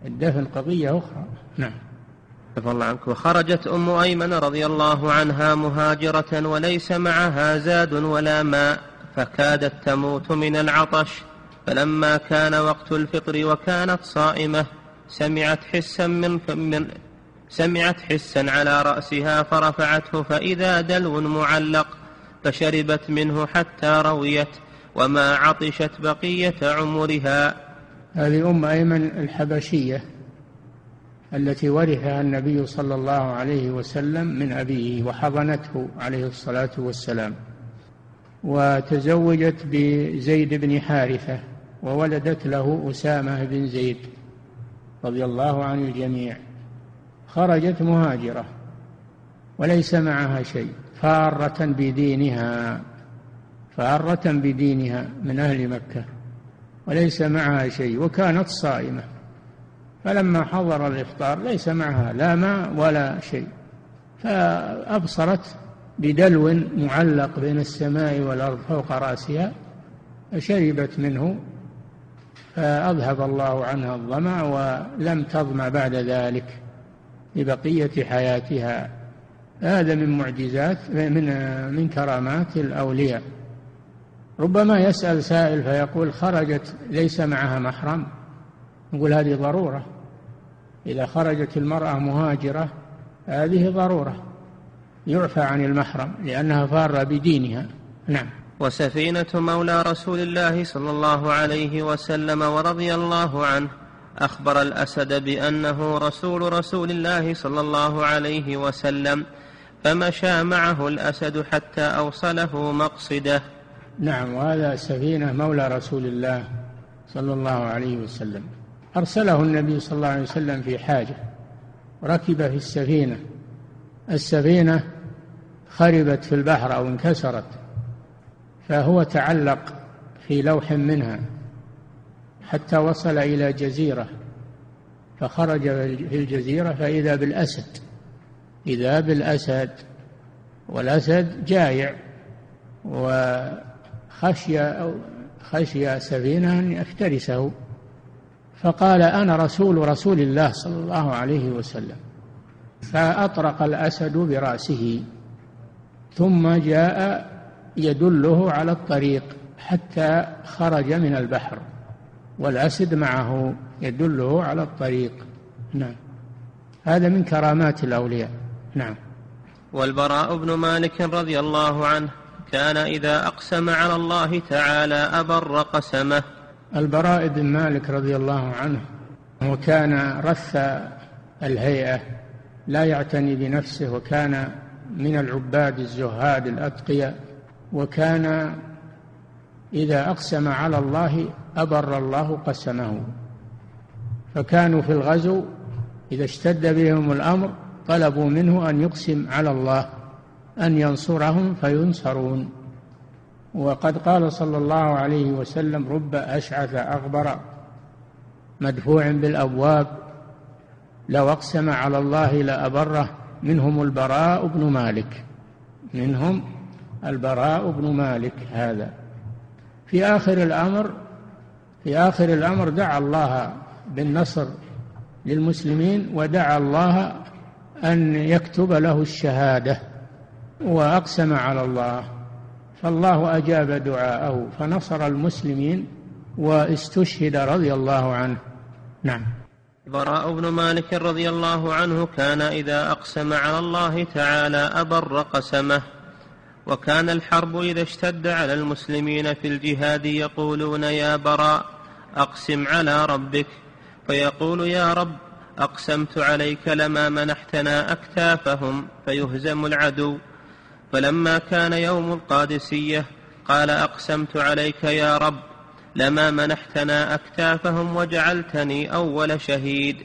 الدفن قضية أخرى. نعم. عفى الله عنك. وخرجت أم أيمن رضي الله عنها مهاجرة وليس معها زاد ولا ماء فكادت تموت من العطش. فلما كان وقت الفطر وكانت صائمة سمعت حسا من, من سمعت حسا على رأسها فرفعته فإذا دلو معلق فشربت منه حتى رويت وما عطشت بقية عمرها. هذه أم أيمن الحبشية التي ورثها النبي صلى الله عليه وسلم من أبيه وحضنته عليه الصلاة والسلام وتزوجت بزيد بن حارثة وولدت له أسامة بن زيد. رضي الله عن الجميع خرجت مهاجرة وليس معها شيء فارة بدينها فارة بدينها من أهل مكة وليس معها شيء وكانت صائمة. فلما حضر الإفطار ليس معها لا ماء ولا شيء فأبصرت بدلو معلق بين السماء والأرض فوق رأسها فشربت منه فأذهب الله عنها الظمأ ولم تظمأ بعد ذلك لبقية حياتها. هذا من معجزات من من كرامات الأولياء. ربما يسأل سائل فيقول خرجت ليس معها محرم. نقول هذه ضرورة. إذا خرجت المرأة مهاجرة هذه ضرورة. يعفى عن المحرم لأنها فارة بدينها. نعم. وسفينة مولى رسول الله صلى الله عليه وسلم ورضي الله عنه أخبر الأسد بأنه رسول رسول الله صلى الله عليه وسلم فمشى معه الأسد حتى أوصله مقصده. نعم وهذا سفينة مولى رسول الله صلى الله عليه وسلم. أرسله النبي صلى الله عليه وسلم في حاجة ركب في السفينة. السفينة خربت في البحر أو انكسرت. فهو تعلق في لوح منها حتى وصل إلى جزيرة فخرج في الجزيرة فإذا بالأسد إذا بالأسد والأسد جائع وخشي أو خشي سفينة أن يفترسه. فقال أنا رسول رسول الله صلى الله عليه وسلم فأطرق الأسد برأسه ثم جاء يدله على الطريق حتى خرج من البحر والأسد معه يدله على الطريق. نعم. هذا من كرامات الأولياء. نعم. والبراء بن مالك رضي الله عنه كان إذا أقسم على الله تعالى أبر قسمه. البراء بن مالك رضي الله عنه وكان رث الهيئة لا يعتني بنفسه وكان من العباد الزهاد الأتقياء. وكان إذا أقسم على الله أبر الله قسمه. فكانوا في الغزو إذا اشتد بهم الأمر طلبوا منه أن يقسم على الله أن ينصرهم فينصرون. وقد قال صلى الله عليه وسلم رب أشعث أغبر مدفوع بالأبواب لو أقسم على الله لأبره منهم البراء بن مالك منهم البراء بن مالك هذا. في آخر الأمر في آخر الأمر دعا الله بالنصر للمسلمين ودعا الله أن يكتب له الشهادة وأقسم على الله. فالله أجاب دعاءه فنصر المسلمين واستشهد رضي الله عنه. نعم. براء بن مالك رضي الله عنه كان إذا أقسم على الله تعالى أبر قسمه. وكان الحرب إذا اشتد على المسلمين في الجهاد يقولون يا براء أقسم على ربك. فيقول يا رب أقسمت عليك لما منحتنا أكتافهم فيهزم العدو. فلما كان يوم القادسية قال أقسمت عليك يا رب لما منحتنا أكتافهم وجعلتني أول شهيد.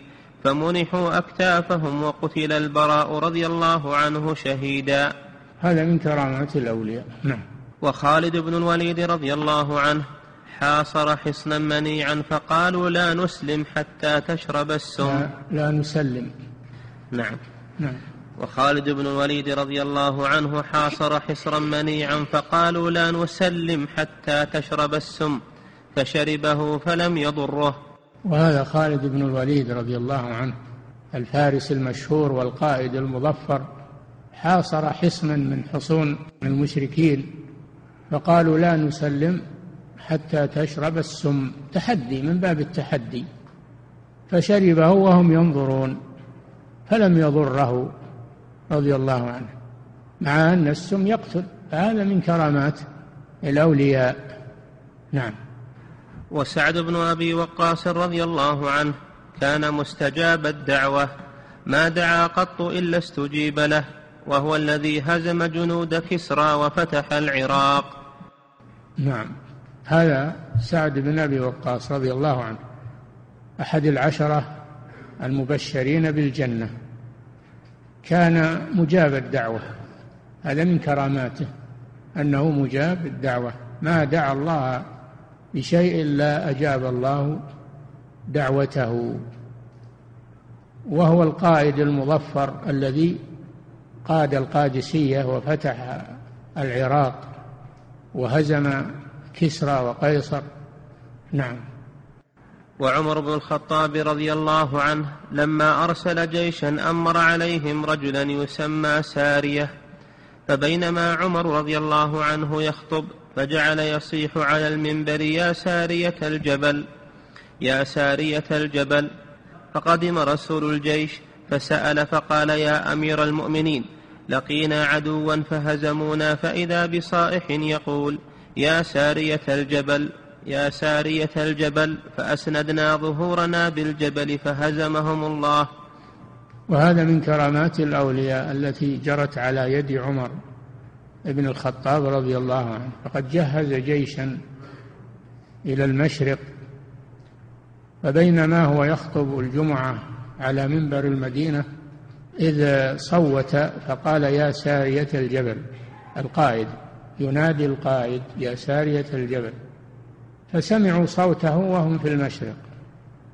فمنحوا أكتافهم وقتل البراء رضي الله عنه شهيدا. هذا من كرامات الأولياء. نعم. وخالد بن الوليد رضي الله عنه حاصر حصنا منيعا فقالوا لا نسلم حتى تشرب السم. لا, لا نسلم. نعم. نعم. وخالد بن الوليد رضي الله عنه حاصر حصرا منيعا فقالوا لا نسلم حتى تشرب السم. فشربه فلم يضره. وهذا خالد بن الوليد رضي الله عنه الفارس المشهور والقائد المظفر حاصر حصنا من حصون المشركين فقالوا لا نسلم حتى تشرب السم تحدي من باب التحدي. فشربه وهم ينظرون فلم يضره رضي الله عنه مع أن السم يقتل فهذا من كرامات الأولياء. نعم. وسعد بن أبي وقاص رضي الله عنه كان مستجاب الدعوة ما دعا قط إلا استجيب له. وهو الذي هزم جنود كسرى وفتح العراق. نعم. هذا سعد بن أبي وقاص رضي الله عنه أحد العشرة المبشرين بالجنة. كان مجاب الدعوة هذا من كراماته أنه مجاب الدعوة. ما دعا الله بشيء إلا أجاب الله دعوته. وهو القائد المظفر الذي قاد القادسية وفتح العراق وهزم كسرى وقيصر. نعم. وعمر بن الخطاب رضي الله عنه لما أرسل جيشا أمر عليهم رجلا يسمى سارية فبينما عمر رضي الله عنه يخطب فجعل يصيح على المنبر يا سارية الجبل يا سارية الجبل. فقدم رسول الجيش فسأل فقال يا أمير المؤمنين لقينا عدوا فهزمونا فإذا بصائح يقول يا سارية الجبل يا سارية الجبل فأسندنا ظهورنا بالجبل فهزمهم الله. وهذا من كرامات الأولياء التي جرت على يد عمر بن الخطاب رضي الله عنه. فقد جهز جيشا إلى المشرق فبينما هو يخطب الجمعة على منبر المدينة إذ صوت فقال يا سارية الجبل. القائد ينادي القائد يا سارية الجبل. فسمعوا صوته وهم في المشرق.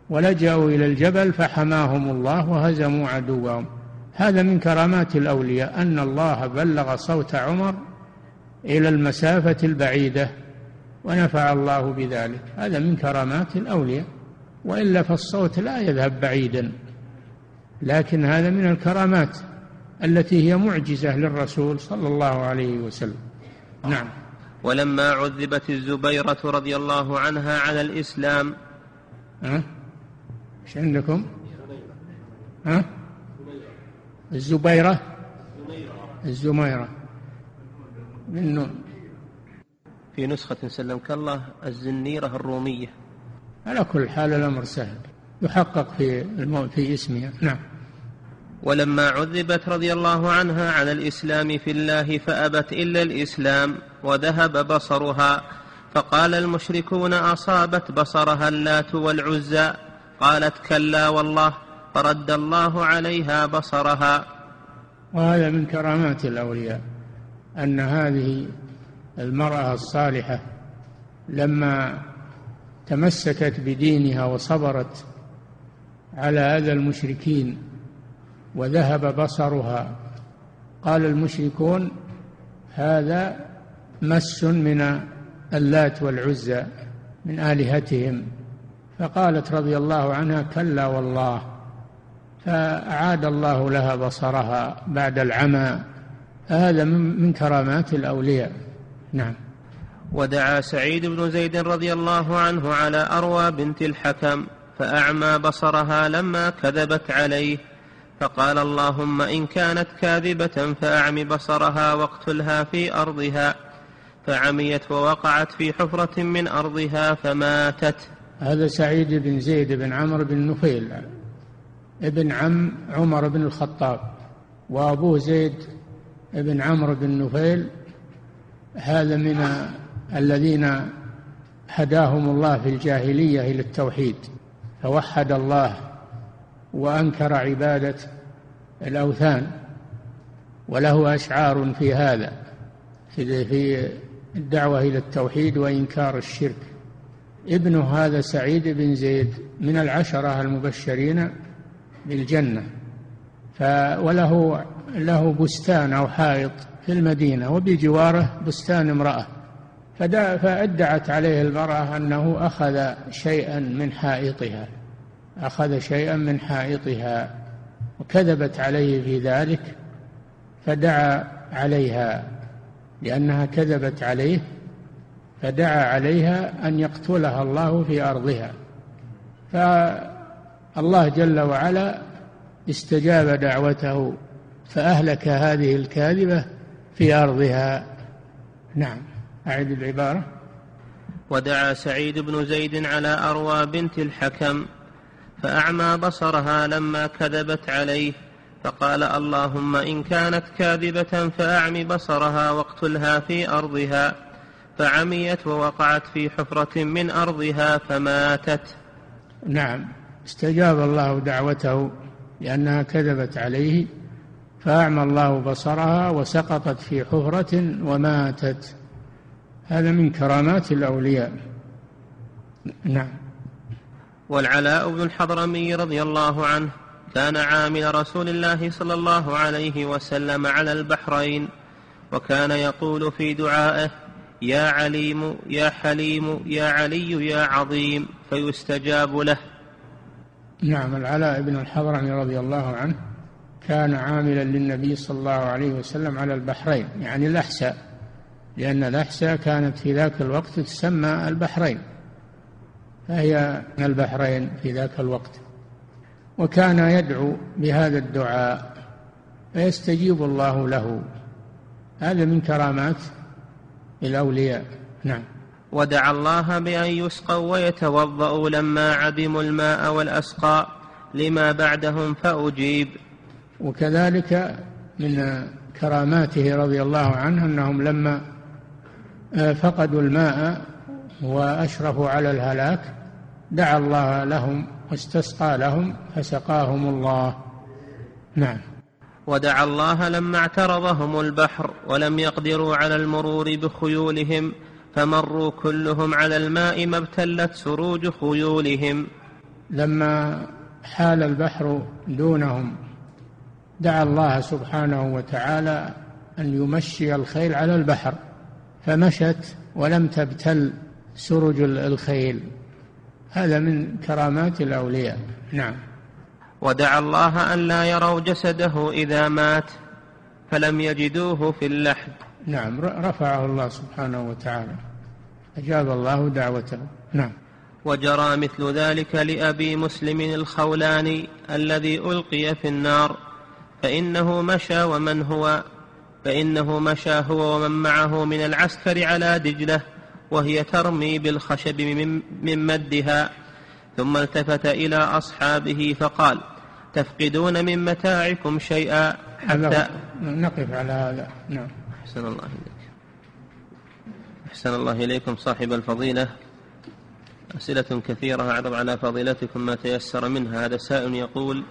ولجأوا إلى الجبل فحماهم الله وهزموا عدوهم. هذا من كرامات الأولياء أن الله بلغ صوت عمر إلى المسافة البعيدة ونفع الله بذلك. هذا من كرامات الأولياء. وإلا فالصوت لا يذهب بعيدا. لكن هذا من الكرامات التي هي معجزة للرسول صلى الله عليه وسلم. نعم. ولما عذبت الزبيرة رضي الله عنها على الإسلام. ها؟ إيش عندكم؟ ها؟ الزبيرة؟ الزميرة. من في نسخة سلمك الله الزنيرة الرومية. على كل حال الأمر سهل. يحقق في في اسمها. نعم. ولما عذبت رضي الله عنها على الإسلام في الله فأبت إلا الإسلام وذهب بصرها فقال المشركون أصابت بصرها اللات والعزى قالت كلا والله فرد الله عليها بصرها. وهذا من كرامات الأولياء أن هذه المرأة الصالحة لما تمسكت بدينها وصبرت على أذى المشركين وذهب بصرها. قال المشركون هذا مس من اللات والعزى من آلهتهم. فقالت رضي الله عنها كلا والله. فأعاد الله لها بصرها بعد العمى. هذا من كرامات الأولياء. نعم. ودعا سعيد بن زيد رضي الله عنه على أروى بنت الحكم فأعمى بصرها لما كذبت عليه. فقال اللهم إن كانت كاذبة فأعم بصرها واقتلها في أرضها. فعميت ووقعت في حفرة من أرضها فماتت. هذا سعيد بن زيد بن عمرو بن نفيل ابن عم عمر بن الخطاب وأبوه زيد بن عمرو بن نفيل هذا من الذين هداهم الله في الجاهلية إلى التوحيد. فوحد الله وأنكر عبادة الأوثان وله أشعار في هذا في الدعوة إلى التوحيد وإنكار الشرك. ابنه هذا سعيد بن زيد من العشرة المبشرين بالجنة. وله له بستان أو حائط في المدينة وبجواره بستان امرأة. فأدعت عليه المرأة أنه أخذ شيئا من حائطها أخذ شيئا من حائطها. وكذبت عليه في ذلك فدعا عليها لأنها كذبت عليه فدعا عليها أن يقتلها الله في أرضها. فالله جل وعلا استجاب دعوته فأهلك هذه الكاذبة في أرضها. نعم أعد العبارة. ودعا سعيد بن زيد على أروى بنت الحكم. فأعمى بصرها لما كذبت عليه فقال اللهم إن كانت كاذبة فأعم بصرها واقتلها في أرضها فعميت ووقعت في حفرة من أرضها فماتت. نعم استجاب الله دعوته لأنها كذبت عليه فأعمى الله بصرها وسقطت في حفرة وماتت. هذا من كرامات الأولياء. نعم. والعلاء بن الحضرمي رضي الله عنه كان عامل رسول الله صلى الله عليه وسلم على البحرين وكان يقول في دعائه يا عليم يا حليم يا علي يا عظيم فيستجاب له. نعم العلاء بن الحضرمي رضي الله عنه كان عاملا للنبي صلى الله عليه وسلم على البحرين يعني الأحساء لأن الأحساء كانت في ذاك الوقت تسمى البحرين. فهي من البحرين في ذاك الوقت. وكان يدعو بهذا الدعاء فيستجيب الله له. هذا من كرامات الأولياء. نعم. ودعا الله بأن يسقوا ويتوضأوا لما عدموا الماء والأسقاء لما بعدهم فأجيب. وكذلك من كراماته رضي الله عنه أنهم لما فقدوا الماء وأشرفوا على الهلاك دعا الله لهم واستسقى لهم فسقاهم الله. نعم. ودعا الله لما اعترضهم البحر ولم يقدروا على المرور بخيولهم فمروا كلهم على الماء ما ابتلت سروج خيولهم. لما حال البحر دونهم دعا الله سبحانه وتعالى أن يمشي الخيل على البحر فمشت ولم تبتل سرج الخيل. هذا من كرامات الأولياء. نعم. ودعا الله أن لا يروا جسده إذا مات فلم يجدوه في اللحد. نعم رفعه الله سبحانه وتعالى. أجاب الله دعوته. نعم. وجرى مثل ذلك لأبي مسلم الخولاني الذي ألقي في النار. فإنه مشى ومن هو فإنه مشى هو ومن معه من العسكر على دجلة. وهي ترمي بالخشب من مدها ثم التفت إلى أصحابه فقال تفقدون من متاعكم شيئا حتى نقف على هذا. نعم. أحسن الله إليك. أحسن الله إليكم صاحب الفضيلة. أسئلة كثيرة أعرض على فضيلتكم ما تيسر منها. هذا سائل يقول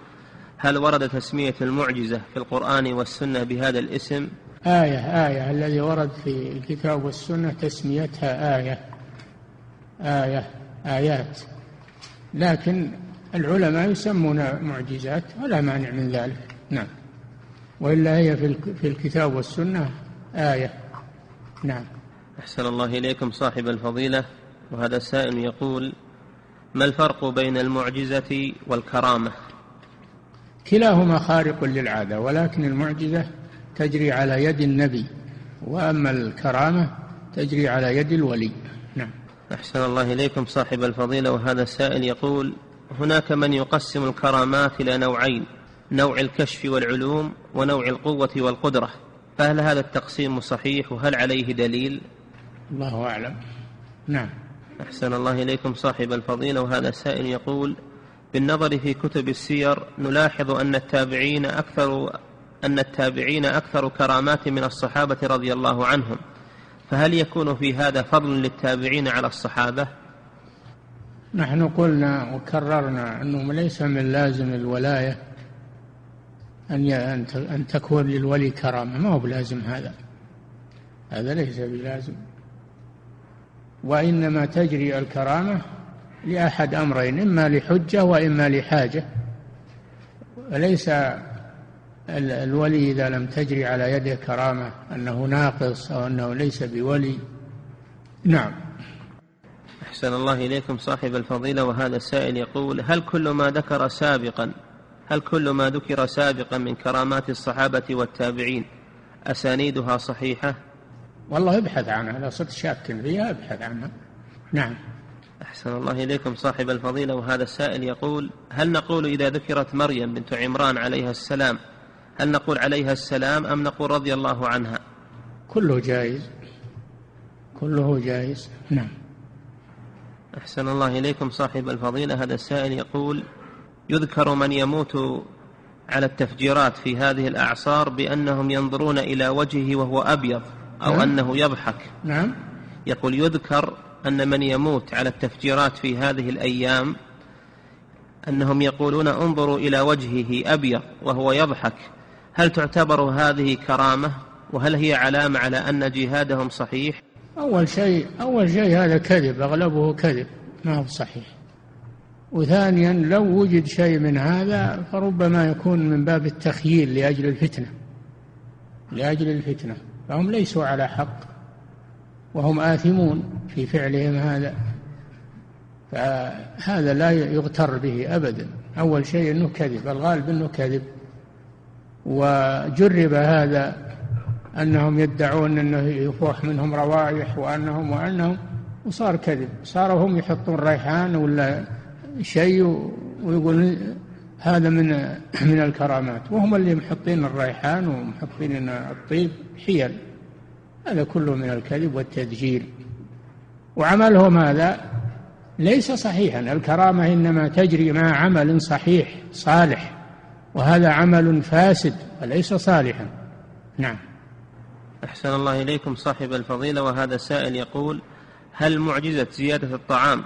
هل ورد تسمية المعجزة في القرآن والسنة بهذا الاسم؟ آية آية الذي ورد في الكتاب والسنة تسميتها آية. آية آيات. لكن العلماء يسمون معجزات ولا مانع من ذلك. نعم. وإلا هي في الكتاب والسنة آية. نعم. أحسن الله إليكم صاحب الفضيلة. وهذا سائل يقول ما الفرق بين المعجزة والكرامة؟ كلاهما خارق للعادة ولكن المعجزة تجري على يد النبي. وأما الكرامة تجري على يد الولي. نعم. أحسن الله إليكم صاحب الفضيلة وهذا السائل يقول هناك من يقسم الكرامات إلى نوعين نوع الكشف والعلوم ونوع القوة والقدرة. فهل هذا التقسيم صحيح؟ وهل عليه دليل؟ الله أعلم. نعم. أحسن الله إليكم صاحب الفضيلة وهذا السائل يقول بالنظر في كتب السير نلاحظ أن التابعين أكثر أن التابعين أكثر كرامات من الصحابة رضي الله عنهم. فهل يكون في هذا فضل للتابعين على الصحابة؟ نحن قلنا وكررنا أنه ليس من لازم الولاية أن أن تكون للولي كرامة. ما هو بلازم هذا؟ هذا ليس بلازم. وإنما تجري الكرامة لأحد أمرين إما لحجة وإما لحاجة. وليس الولي إذا لم تجري على يده كرامة أنه ناقص أو أنه ليس بولي. نعم. أحسن الله إليكم صاحب الفضيلة وهذا السائل يقول هل كل ما ذكر سابقا هل كل ما ذكر سابقا من كرامات الصحابة والتابعين أسانيدها صحيحة؟ والله ابحث عنها إذا صرت شاك فيها ابحث عنها. نعم. أحسن الله إليكم صاحب الفضيلة وهذا السائل يقول هل نقول إذا ذكرت مريم بنت عمران عليها السلام هل نقول عليها السلام أم نقول رضي الله عنها؟ كله جائز. كله جائز. نعم. أحسن الله إليكم صاحب الفضيلة. هذا السائل يقول يذكر من يموت على التفجيرات في هذه الأعصار بأنهم ينظرون إلى وجهه وهو أبيض أو نعم. أنه يضحك. نعم. يقول يذكر أن من يموت على التفجيرات في هذه الأيام أنهم يقولون انظروا إلى وجهه أبيض وهو يضحك. هل تعتبر هذه كرامة؟ وهل هي علامة على أن جهادهم صحيح؟ أول شيء أول شيء هذا كذب أغلبه كذب. ما هو صحيح. وثانيا لو وجد شيء من هذا فربما يكون من باب التخييل لأجل الفتنة. لأجل الفتنة. فهم ليسوا على حق. وهم آثمون في فعلهم هذا. فهذا لا يغتر به أبدا. أول شيء أنه كذب. الغالب أنه كذب. وجرب هذا أنهم يدعون أنه يفوح منهم روائح وأنهم وأنهم وصار كذب. صاروا هم يحطون ريحان ولا شيء ويقول هذا من من الكرامات. وهم اللي محطين الريحان ومحطين الطيب حيل. هذا كله من الكذب والتدجيل. وعملهم هذا ليس صحيحا. الكرامة إنما تجري مع عمل صحيح صالح. وهذا عمل فاسد وليس صالحا. نعم. أحسن الله إليكم صاحب الفضيلة وهذا سائل يقول هل معجزة زيادة الطعام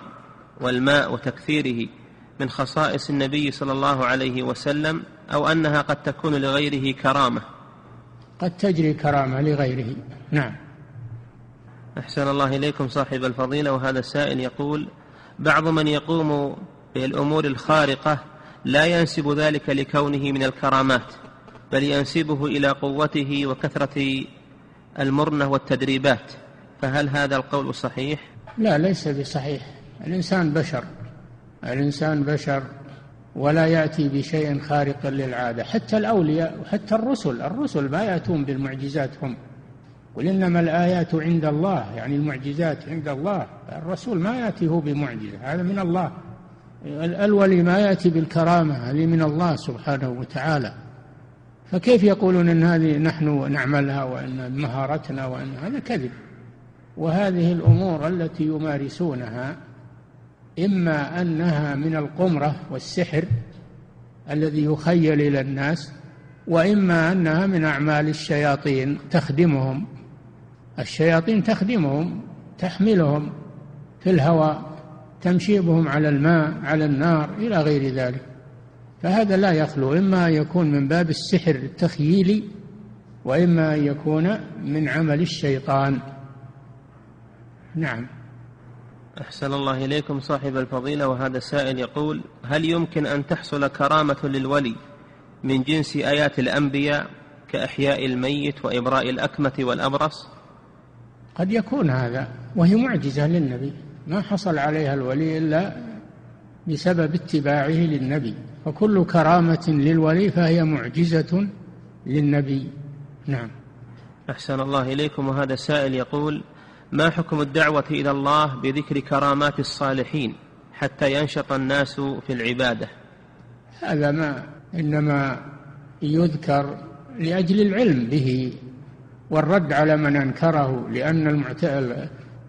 والماء وتكثيره من خصائص النبي صلى الله عليه وسلم أو أنها قد تكون لغيره كرامة؟ قد تجري كرامة لغيره. نعم. أحسن الله إليكم صاحب الفضيلة وهذا السائل يقول بعض من يقوم بالأمور الخارقة لا ينسب ذلك لكونه من الكرامات بل ينسبه إلى قوته وكثرة المرنة والتدريبات. فهل هذا القول صحيح؟ لا ليس بصحيح. الإنسان بشر الإنسان بشر ولا يأتي بشيء خارق للعادة. حتى الأولياء وحتى الرسل الرسل ما يأتون بالمعجزات هم. قل إنما الآيات عند الله يعني المعجزات عند الله. الرسول ما يأتي هو بمعجزة هذا من الله. الولي ما يأتي بالكرامة هذه من الله سبحانه وتعالى. فكيف يقولون إن هذه نحن نعملها وإن مهارتنا وإن هذا كذب؟ وهذه الأمور التي يمارسونها إما أنها من القمرة والسحر الذي يخيل إلى الناس وإما أنها من أعمال الشياطين تخدمهم. الشياطين تخدمهم تحملهم في الهواء. تمشي بهم على الماء على النار إلى غير ذلك. فهذا لا يخلو إما أن يكون من باب السحر التخييلي وإما أن يكون من عمل الشيطان. نعم. أحسن الله إليكم صاحب الفضيلة وهذا السائل يقول هل يمكن أن تحصل كرامة للولي من جنس آيات الأنبياء كإحياء الميت وإبراء الأكمة والأبرص؟ قد يكون هذا وهي معجزة للنبي. ما حصل عليها الولي إلا بسبب اتباعه للنبي فكل كرامة للولي فهي معجزة للنبي. نعم. أحسن الله إليكم وهذا سائل يقول ما حكم الدعوة إلى الله بذكر كرامات الصالحين حتى ينشط الناس في العبادة؟ هذا ما إنما يذكر لأجل العلم به والرد على من أنكره لأن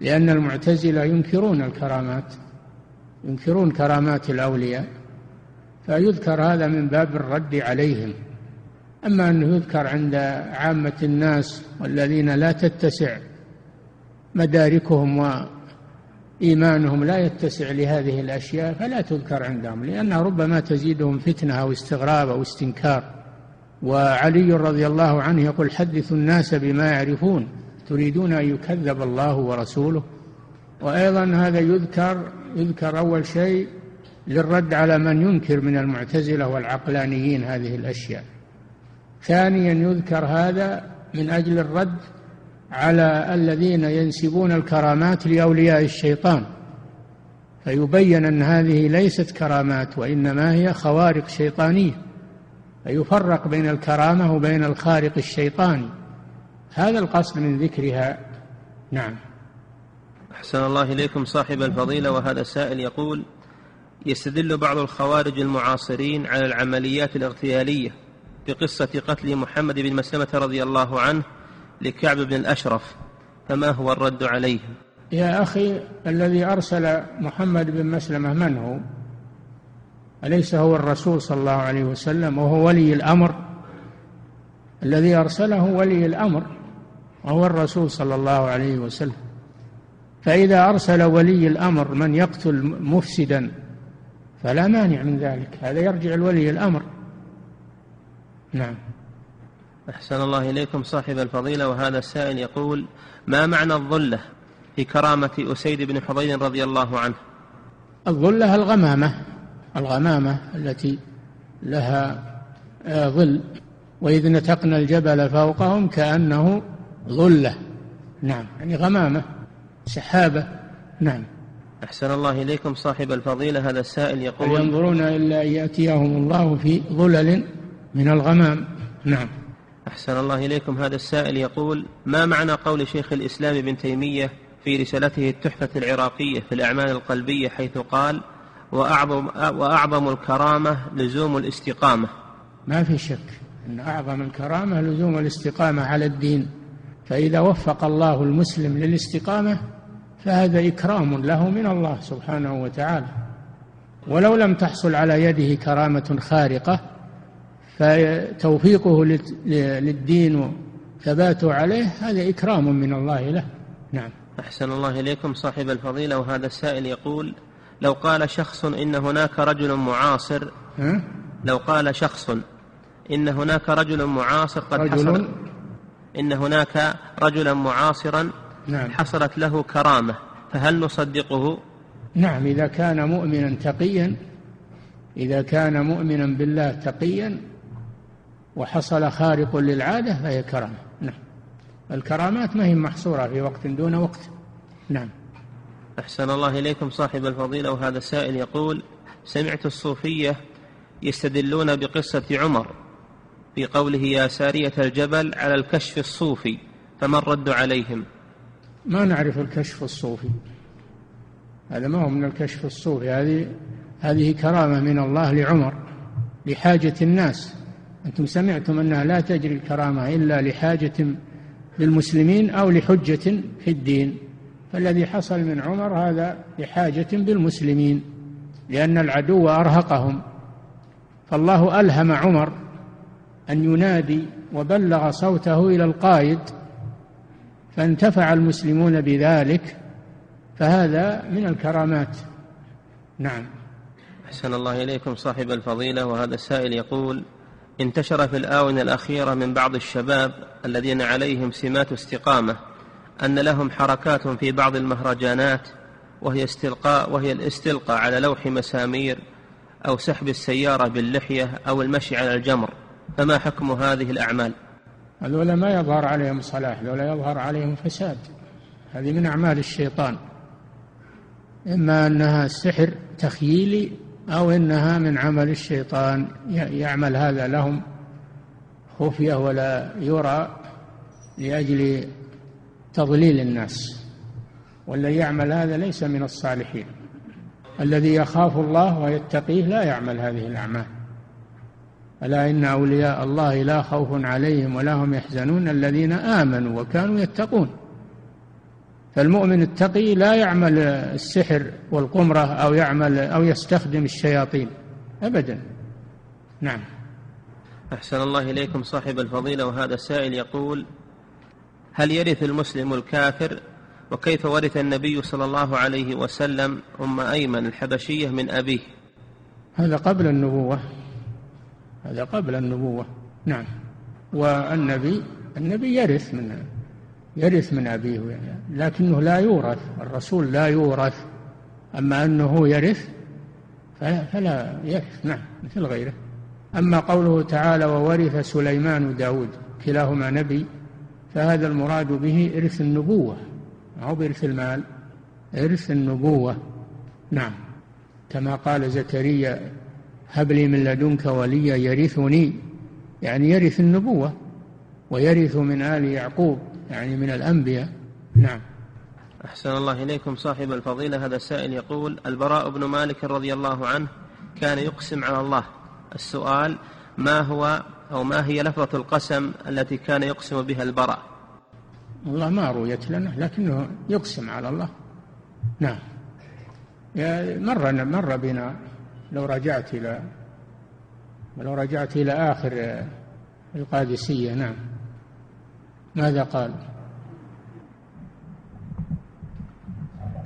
لأن المعتزلة ينكرون الكرامات ينكرون كرامات الأولياء فيذكر هذا من باب الرد عليهم. أما أنه يذكر عند عامة الناس والذين لا تتسع مداركهم وإيمانهم لا يتسع لهذه الأشياء فلا تذكر عندهم لأنها ربما تزيدهم فتنة أو استغراب أو استنكار. وعلي رضي الله عنه يقول حدثوا الناس بما يعرفون تريدون أن يكذب الله ورسوله؟ وأيضا هذا يذكر يذكر أول شيء للرد على من ينكر من المعتزلة والعقلانيين هذه الأشياء. ثانيا يذكر هذا من أجل الرد على الذين ينسبون الكرامات لأولياء الشيطان. فيبين أن هذه ليست كرامات وإنما هي خوارق شيطانية. فيفرق بين الكرامة وبين الخارق الشيطاني. هذا القصد من ذكرها. نعم. أحسن الله إليكم صاحب الفضيلة وهذا السائل يقول يستدل بعض الخوارج المعاصرين على العمليات الاغتيالية بقصة قتل محمد بن مسلمة رضي الله عنه لكعب بن الأشرف فما هو الرد عليهم يا أخي الذي أرسل محمد بن مسلمة من هو؟ أليس هو الرسول صلى الله عليه وسلم؟ وهو ولي الأمر؟ الذي أرسله ولي الأمر وهو الرسول صلى الله عليه وسلم. فإذا أرسل ولي الأمر من يقتل مفسدا فلا مانع من ذلك هذا يرجع لولي الأمر. نعم. أحسن الله إليكم صاحب الفضيلة وهذا السائل يقول ما معنى الظلة في كرامة أسيد بن حضير رضي الله عنه؟ الظلة الغمامة الغمامة التي لها آه، ظل وإذ نتقنا الجبل فوقهم كأنه ظلة. نعم. يعني غمامة. سحابة. نعم. أحسن الله إليكم صاحب الفضيلة. هذا السائل يقول ينظرون إلا أن يأتيهم الله في ظلل من الغمام. نعم. أحسن الله إليكم. هذا السائل يقول ما معنى قول شيخ الإسلام ابن تيمية في رسالته التحفة العراقية في الأعمال القلبية حيث قال وأعظم, وأعظم الكرامة لزوم الاستقامة؟ ما في شك أن أعظم الكرامة لزوم الاستقامة على الدين. فإذا وفق الله المسلم للاستقامة فهذا إكرام له من الله سبحانه وتعالى. ولو لم تحصل على يده كرامة خارقة فتوفيقه للدين وثباته عليه هذا إكرام من الله له. نعم. أحسن الله إليكم صاحب الفضيلة وهذا السائل يقول لو قال شخص إن هناك رجل معاصر؟ لو قال شخص إن هناك رجل معاصر قد رجل حصل إن هناك رجلا معاصرا نعم. حصلت له كرامة فهل نصدقه؟ نعم إذا كان مؤمنا تقيا إذا كان مؤمنا بالله تقيا وحصل خارق للعادة فهي كرامة. نعم. الكرامات ما هي محصورة في وقت دون وقت. نعم. أحسن الله إليكم صاحب الفضيلة وهذا السائل يقول سمعت الصوفية يستدلون بقصة عمر في قوله يا سارية الجبل على الكشف الصوفي فما الرد عليهم؟ ما نعرف الكشف الصوفي. هذا ما هو من الكشف الصوفي. هذه هذه كرامة من الله لعمر لحاجة الناس. أنتم سمعتم أنها لا تجري الكرامة إلا لحاجة للمسلمين أو لحجة في الدين. فالذي حصل من عمر هذا لحاجة بالمسلمين لأن العدو أرهقهم. فالله ألهم عمر أن ينادي وبلغ صوته إلى القائد فانتفع المسلمون بذلك فهذا من الكرامات. نعم. أحسن الله إليكم صاحب الفضيلة وهذا السائل يقول انتشر في الآونة الأخيرة من بعض الشباب الذين عليهم سمات استقامة أن لهم حركات في بعض المهرجانات وهي استلقاء وهي الاستلقاء على لوح مسامير أو سحب السيارة باللحية أو المشي على الجمر. فما حكم هذه الأعمال؟ هذولا ما يظهر عليهم صلاح هذولا يظهر عليهم فساد. هذه من أعمال الشيطان. إما أنها سحر تخييلي أو إنها من عمل الشيطان يعمل هذا لهم خفية ولا يرى لأجل تضليل الناس. والذي يعمل هذا ليس من الصالحين. الذي يخاف الله ويتقيه لا يعمل هذه الأعمال. ألا إن أولياء الله لا خوف عليهم ولا هم يحزنون الذين آمنوا وكانوا يتقون. فالمؤمن التقي لا يعمل السحر والقمرة أو يعمل أو يستخدم الشياطين أبدا. نعم. أحسن الله إليكم صاحب الفضيلة وهذا السائل يقول هل يرث المسلم الكافر؟ وكيف ورث النبي صلى الله عليه وسلم أم أيمن الحبشية من أبيه؟ هذا قبل النبوة. هذا قبل النبوة. نعم. والنبي النبي يرث من يرث من أبيه لكنه لا يورث الرسول لا يورث. أما أنه يرث فلا يرث نعم مثل غيره. أما قوله تعالى وورث سليمان داود كلاهما نبي فهذا المراد به إرث النبوة أو بإرث المال؟ إرث النبوة. نعم. كما قال زكريا هب لي من لدنك وليا يرثني. يعني يرث النبوة ويرث من آل يعقوب يعني من الأنبياء. نعم. أحسن الله إليكم صاحب الفضيلة. هذا السائل يقول البراء بن مالك رضي الله عنه كان يقسم على الله. السؤال ما هو أو ما هي لفظة القسم التي كان يقسم بها البراء؟ والله ما رويت لنا لكنه يقسم على الله. نعم. مر مر بنا لو رجعت إلى لو رجعت إلى آخر القادسية نعم. ماذا قال؟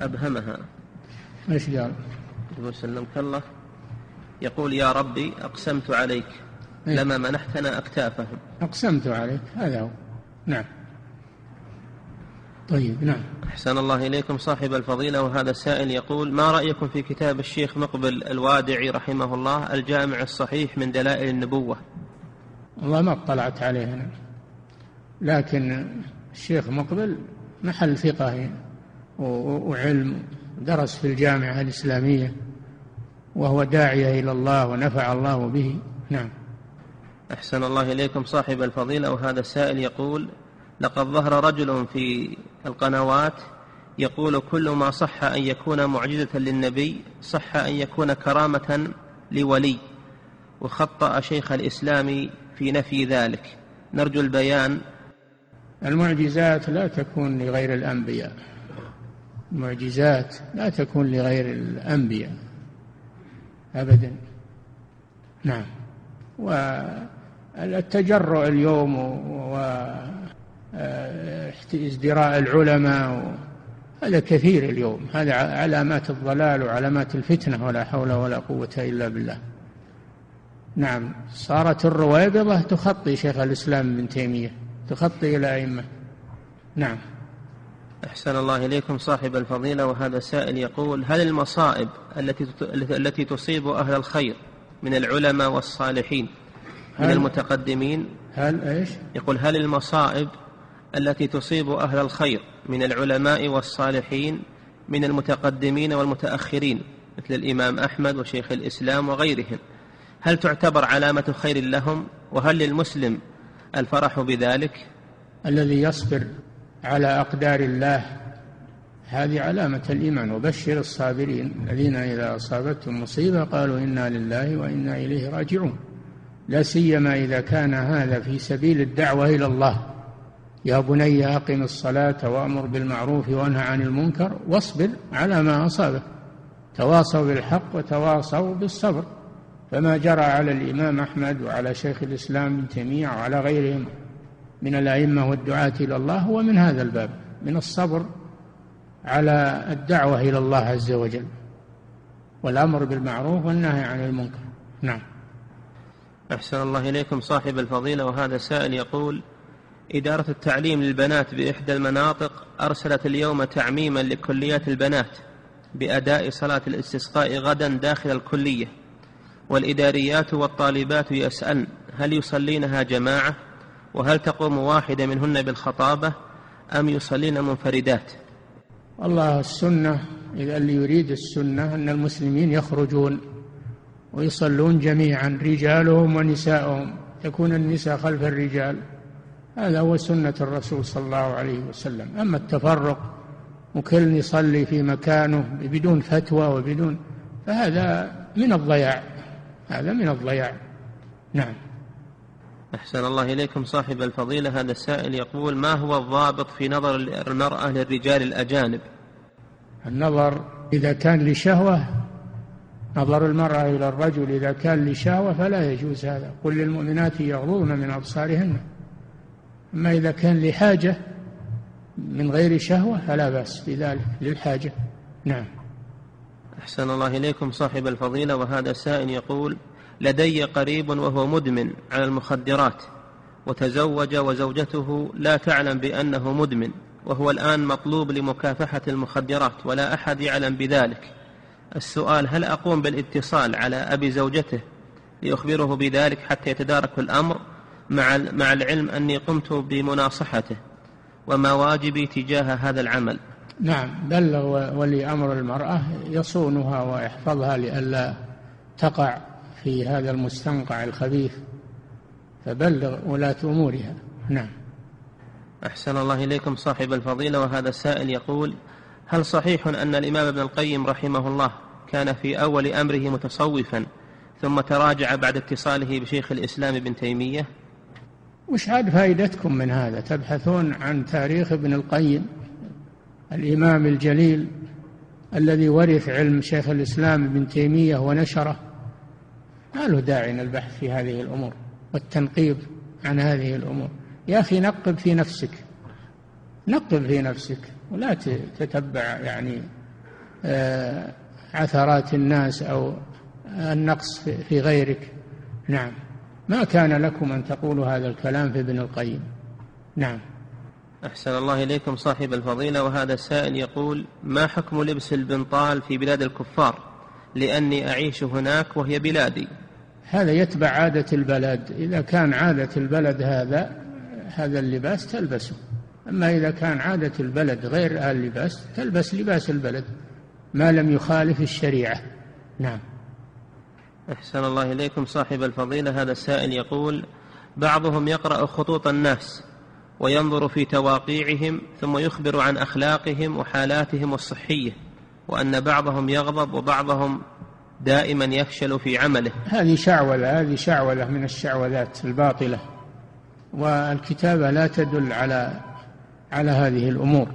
أبهمها. إيش قال؟ يقول سلمك الله. يقول يا ربي أقسمت عليك إيه؟ لما منحتنا أكتافهم. أقسمت عليك هذا هو. نعم. طيب نعم. أحسن الله إليكم. صاحب الفضيلة وهذا السائل يقول ما رأيكم في كتاب الشيخ مقبل الوادعي رحمه الله الجامع الصحيح من دلائل النبوة؟ والله ما اطلعت عليه أنا. لكن الشيخ مقبل محل ثقة وعلم درس في الجامعة الإسلامية وهو داعية إلى الله ونفع الله به. نعم. أحسن الله إليكم. صاحب الفضيلة وهذا السائل يقول لقد ظهر رجل في القنوات يقول كل ما صح أن يكون معجزة للنبي صح أن يكون كرامة لولي وخطأ شيخ الإسلام في نفي ذلك. نرجو البيان. المعجزات لا تكون لغير الأنبياء. المعجزات لا تكون لغير الأنبياء. أبدا. نعم. والتجرؤ اليوم وازدراء العلماء هذا كثير اليوم. هذا علامات الضلال وعلامات الفتنة ولا حول ولا قوة إلا بالله. نعم. صارت الرويبضة تخطي شيخ الإسلام ابن تيمية تخطي إلى أئمة. نعم. أحسن الله إليكم صاحب الفضيلة وهذا سائل يقول هل المصائب التي التي تصيب أهل الخير من العلماء والصالحين من المتقدمين؟ هل إيش؟ يقول هل المصائب التي تصيب أهل الخير من العلماء والصالحين من المتقدمين والمتأخرين مثل الإمام أحمد وشيخ الإسلام وغيرهم. هل تعتبر علامة خير لهم؟ وهل للمسلم الفرح بذلك؟ الذي يصبر على أقدار الله هذه علامة الإيمان. وبشر الصابرين الذين إذا أصابتهم مصيبة قالوا إنا لله وإنا إليه راجعون. لا سيما إذا كان هذا في سبيل الدعوة إلى الله. يا بني أقم الصلاة وأمر بالمعروف وانهى عن المنكر واصبر على ما أصابك. تواصوا بالحق وتواصوا بالصبر. فما جرى على الإمام أحمد وعلى شيخ الإسلام ابن تيمية وعلى غيرهم من الأئمة والدعاة إلى الله هو من هذا الباب من الصبر على الدعوة إلى الله عز وجل والأمر بالمعروف والنهي عن المنكر. نعم. أحسن الله إليكم صاحب الفضيلة وهذا سائل يقول إدارة التعليم للبنات بإحدى المناطق أرسلت اليوم تعميما لكليات البنات بأداء صلاة الاستسقاء غدا داخل الكلية والإداريات والطالبات يسألن هل يصلينها جماعة وهل تقوم واحدة منهن بالخطابة أم يصلين منفردات والله السنة إذا اللي يريد السنة أن المسلمين يخرجون ويصلون جميعا رجالهم ونساءهم تكون النساء خلف الرجال. هذا هو سنة الرسول صلى الله عليه وسلم. أما التفرق وكل يصلي في مكانه بدون فتوى وبدون فهذا من الضياع. هذا من الضياع. نعم. أحسن الله إليكم صاحب الفضيلة. هذا السائل يقول ما هو الضابط في نظر المرأة للرجال الأجانب؟ النظر إذا كان لشهوة نظر المرأة إلى الرجل إذا كان لشهوة فلا يجوز هذا. قل للمؤمنات يغضضن من أبصارهن. أما إذا كان لحاجة من غير شهوة فلا بأس بذلك للحاجة. نعم. أحسن الله إليكم صاحب الفضيلة وهذا سائل يقول لدي قريب وهو مدمن على المخدرات وتزوج وزوجته لا تعلم بأنه مدمن وهو الآن مطلوب لمكافحة المخدرات ولا أحد يعلم بذلك. السؤال هل أقوم بالإتصال على أبي زوجته لأخبره بذلك حتى يتدارك الأمر؟ مع مع العلم أني قمت بمناصحته وما واجبي تجاه هذا العمل. نعم بلغ ولي أمر المرأة يصونها ويحفظها لئلا تقع في هذا المستنقع الخبيث فبلغ ولاة أمورها. نعم. أحسن الله إليكم صاحب الفضيلة وهذا السائل يقول هل صحيح أن الإمام ابن القيم رحمه الله كان في أول أمره متصوفا ثم تراجع بعد اتصاله بشيخ الإسلام ابن تيمية؟ وش عاد فائدتكم من هذا؟ تبحثون عن تاريخ ابن القيم الإمام الجليل الذي ورث علم شيخ الإسلام ابن تيمية ونشره. ما له داعي البحث في هذه الأمور والتنقيب عن هذه الأمور. يا أخي نقب في نفسك. نقب في نفسك ولا تتبع يعني آه، عثرات الناس أو النقص في غيرك. نعم. ما كان لكم أن تقولوا هذا الكلام في ابن القيم. نعم. أحسن الله إليكم صاحب الفضيلة وهذا السائل يقول ما حكم لبس البنطال في بلاد الكفار؟ لأني أعيش هناك وهي بلادي. هذا يتبع عادة البلد. إذا كان عادة البلد هذا هذا اللباس تلبسه. أما إذا كان عادة البلد غير اللباس تلبس لباس البلد ما لم يخالف الشريعة. نعم. أحسن الله إليكم. صاحب الفضيلة هذا السائل يقول بعضهم يقرأ خطوط الناس وينظر في تواقيعهم ثم يخبر عن أخلاقهم وحالاتهم الصحية وأن بعضهم يغضب وبعضهم دائما يفشل في عمله. هذه شعوذة هذه شعوذة من الشعوذات الباطلة والكتابة لا تدل على على هذه الأمور.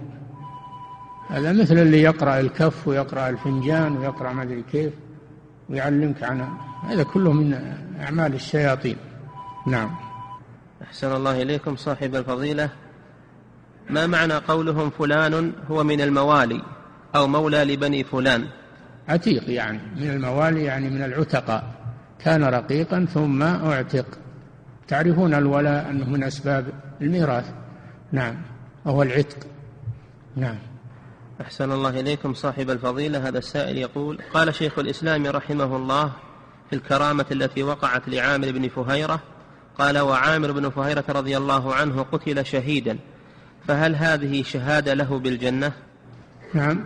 هذا مثل اللي يقرأ الكف ويقرأ الفنجان ويقرأ ما أدري كيف. ويعلمك عنها هذا كله من أعمال الشياطين. نعم. أحسن الله إليكم صاحب الفضيلة. ما معنى قولهم فلان هو من الموالي أو مولى لبني فلان؟ عتيق يعني من الموالي يعني من العتقاء. كان رقيقا ثم أعتق. تعرفون الولاء أنه من أسباب الميراث. نعم. وهو العتق. نعم. أحسن الله إليكم. صاحب الفضيلة هذا السائل يقول قال شيخ الإسلام رحمه الله في الكرامة التي وقعت لعامر بن فهيرة قال وعامر بن فهيرة رضي الله عنه قتل شهيدا فهل هذه شهادة له بالجنة؟ نعم.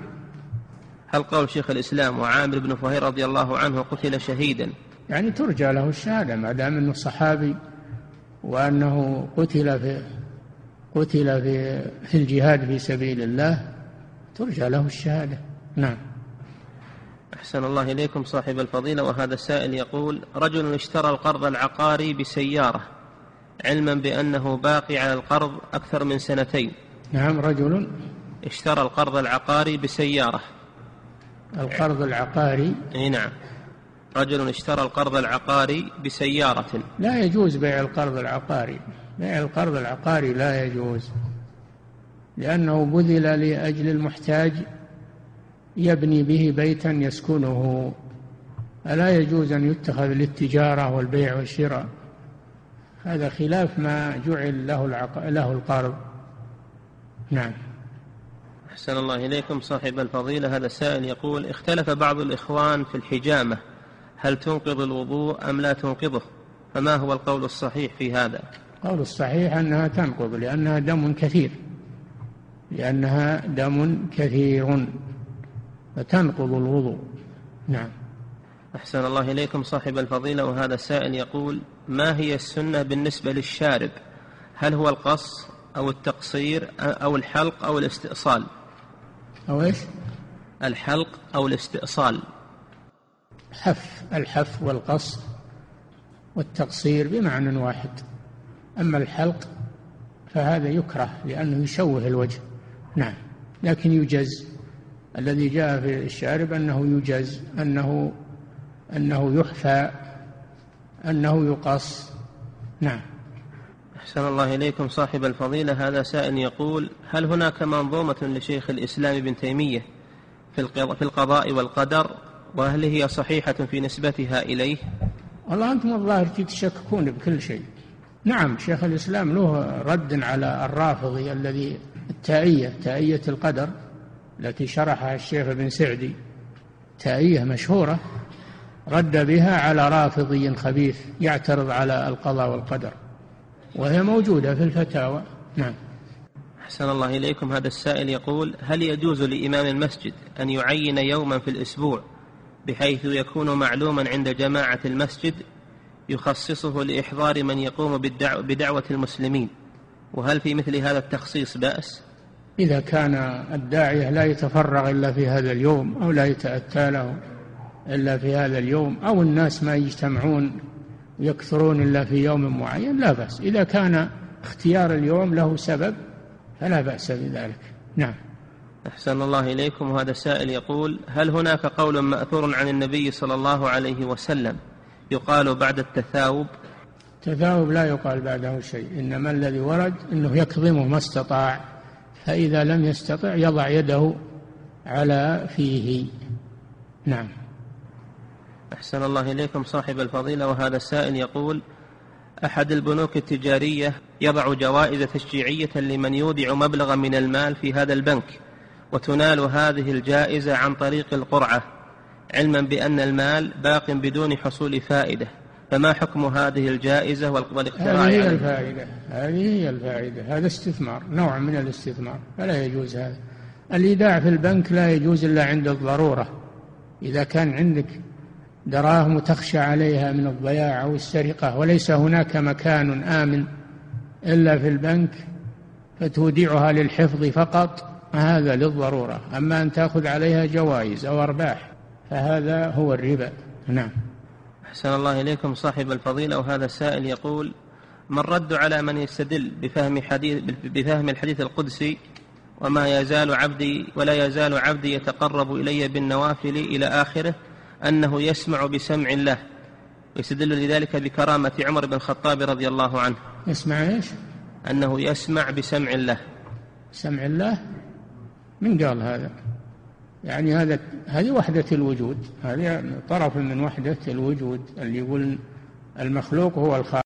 هل قول شيخ الإسلام وعامر بن فهيرة رضي الله عنه قتل شهيدا؟ يعني ترجى له الشهادة ما دام أنه صحابي وأنه قتل في قتل في في الجهاد في سبيل الله. ترجى له الشهادة. نعم. أحسن الله إليكم صاحب الفضيلة وهذا السائل يقول رجل اشترى القرض العقاري بسيارة علما بأنه باقي على القرض أكثر من سنتين. نعم رجل اشترى القرض العقاري بسيارة. القرض العقاري. إي نعم. رجل اشترى القرض العقاري بسيارة. لا يجوز بيع القرض العقاري. بيع القرض العقاري لا يجوز. لأنه بذل لأجل المحتاج يبني به بيتا يسكنه. ألا يجوز أن يتخذ للتجارة والبيع والشراء؟ هذا خلاف ما جعل له العق... له القرض. نعم. أحسن الله إليكم صاحب الفضيلة. هذا السائل يقول اختلف بعض الإخوان في الحجامة. هل تنقض الوضوء أم لا تنقضه؟ فما هو القول الصحيح في هذا؟ القول الصحيح أنها تنقض لأنها دم كثير. لأنها دم كثير فتنقض الوضوء. نعم. أحسن الله إليكم صاحب الفضيلة وهذا سائل يقول ما هي السنة بالنسبة للشارب؟ هل هو القص أو التقصير أو الحلق أو الاستئصال؟ أو إيش؟ الحلق أو الاستئصال. حف الحف والقص والتقصير بمعنى واحد. أما الحلق فهذا يكره لأنه يشوه الوجه. نعم. لكن يجز الذي جاء في الشارب أنه يجز أنه أنه يحفى أنه يقص نعم. أحسن الله إليكم صاحب الفضيلة. هذا سائل يقول هل هناك منظومة لشيخ الإسلام ابن تيمية في القضاء والقدر وهل هي صحيحة في نسبتها إليه؟ والله أنتم الظاهر تشككون بكل شيء. نعم شيخ الإسلام له رد على الرافضي الذي التائية تائية القدر التي شرحها الشيخ ابن سعدي. تائية مشهورة. رد بها على رافضي خبيث يعترض على القضاء والقدر. وهي موجودة في الفتاوى. نعم. أحسن الله إليكم. هذا السائل يقول هل يجوز لإمام المسجد أن يعين يوما في الأسبوع بحيث يكون معلوما عند جماعة المسجد يخصصه لإحضار من يقوم بدعوة المسلمين؟ وهل في مثل هذا التخصيص بأس؟ إذا كان الداعية لا يتفرغ إلا في هذا اليوم أو لا يتأتى له إلا في هذا اليوم أو الناس ما يجتمعون يكثرون إلا في يوم معين لا بأس. إذا كان اختيار اليوم له سبب فلا بأس بذلك. نعم. أحسن الله إليكم. وهذا السائل يقول هل هناك قول مأثور عن النبي صلى الله عليه وسلم يقال بعد التثاوب؟ التثاوب لا يقال بعده شيء إنما الذي ورد أنه يكظمه ما استطاع فإذا لم يستطع يضع يده على فيه. نعم. أحسن الله إليكم صاحب الفضيلة وهذا السائل يقول أحد البنوك التجارية يضع جوائز تشجيعية لمن يودع مبلغا من المال في هذا البنك وتنال هذه الجائزة عن طريق القرعة علما بأن المال باق بدون حصول فائدة. فما حكم هذه الجائزة والاقتراع هذه هي الفائدة. هذه هي الفائدة. هذا استثمار نوع من الاستثمار. فلا يجوز هذا. الإيداع في البنك لا يجوز إلا عند الضرورة. إذا كان عندك دراهم تخشى عليها من الضياع أو السرقة وليس هناك مكان آمن إلا في البنك فتودعها للحفظ فقط هذا للضرورة. أما أن تأخذ عليها جوائز أو أرباح فهذا هو الربا. نعم. أحسن الله إليكم صاحب الفضيلة وهذا السائل يقول ما الرد على من يستدل بفهم حديث بفهم الحديث القدسي وما يزال عبدي ولا يزال عبدي يتقرب إلي بالنوافل إلى آخره أنه يسمع بسمع الله ويستدل لذلك بكرامة عمر بن الخطاب رضي الله عنه يسمع إيش؟ أنه يسمع بسمع الله سمع الله من قال هذا؟ يعني هذا هذه وحدة الوجود هذه طرف من وحدة الوجود اللي يقول المخلوق هو الخالق.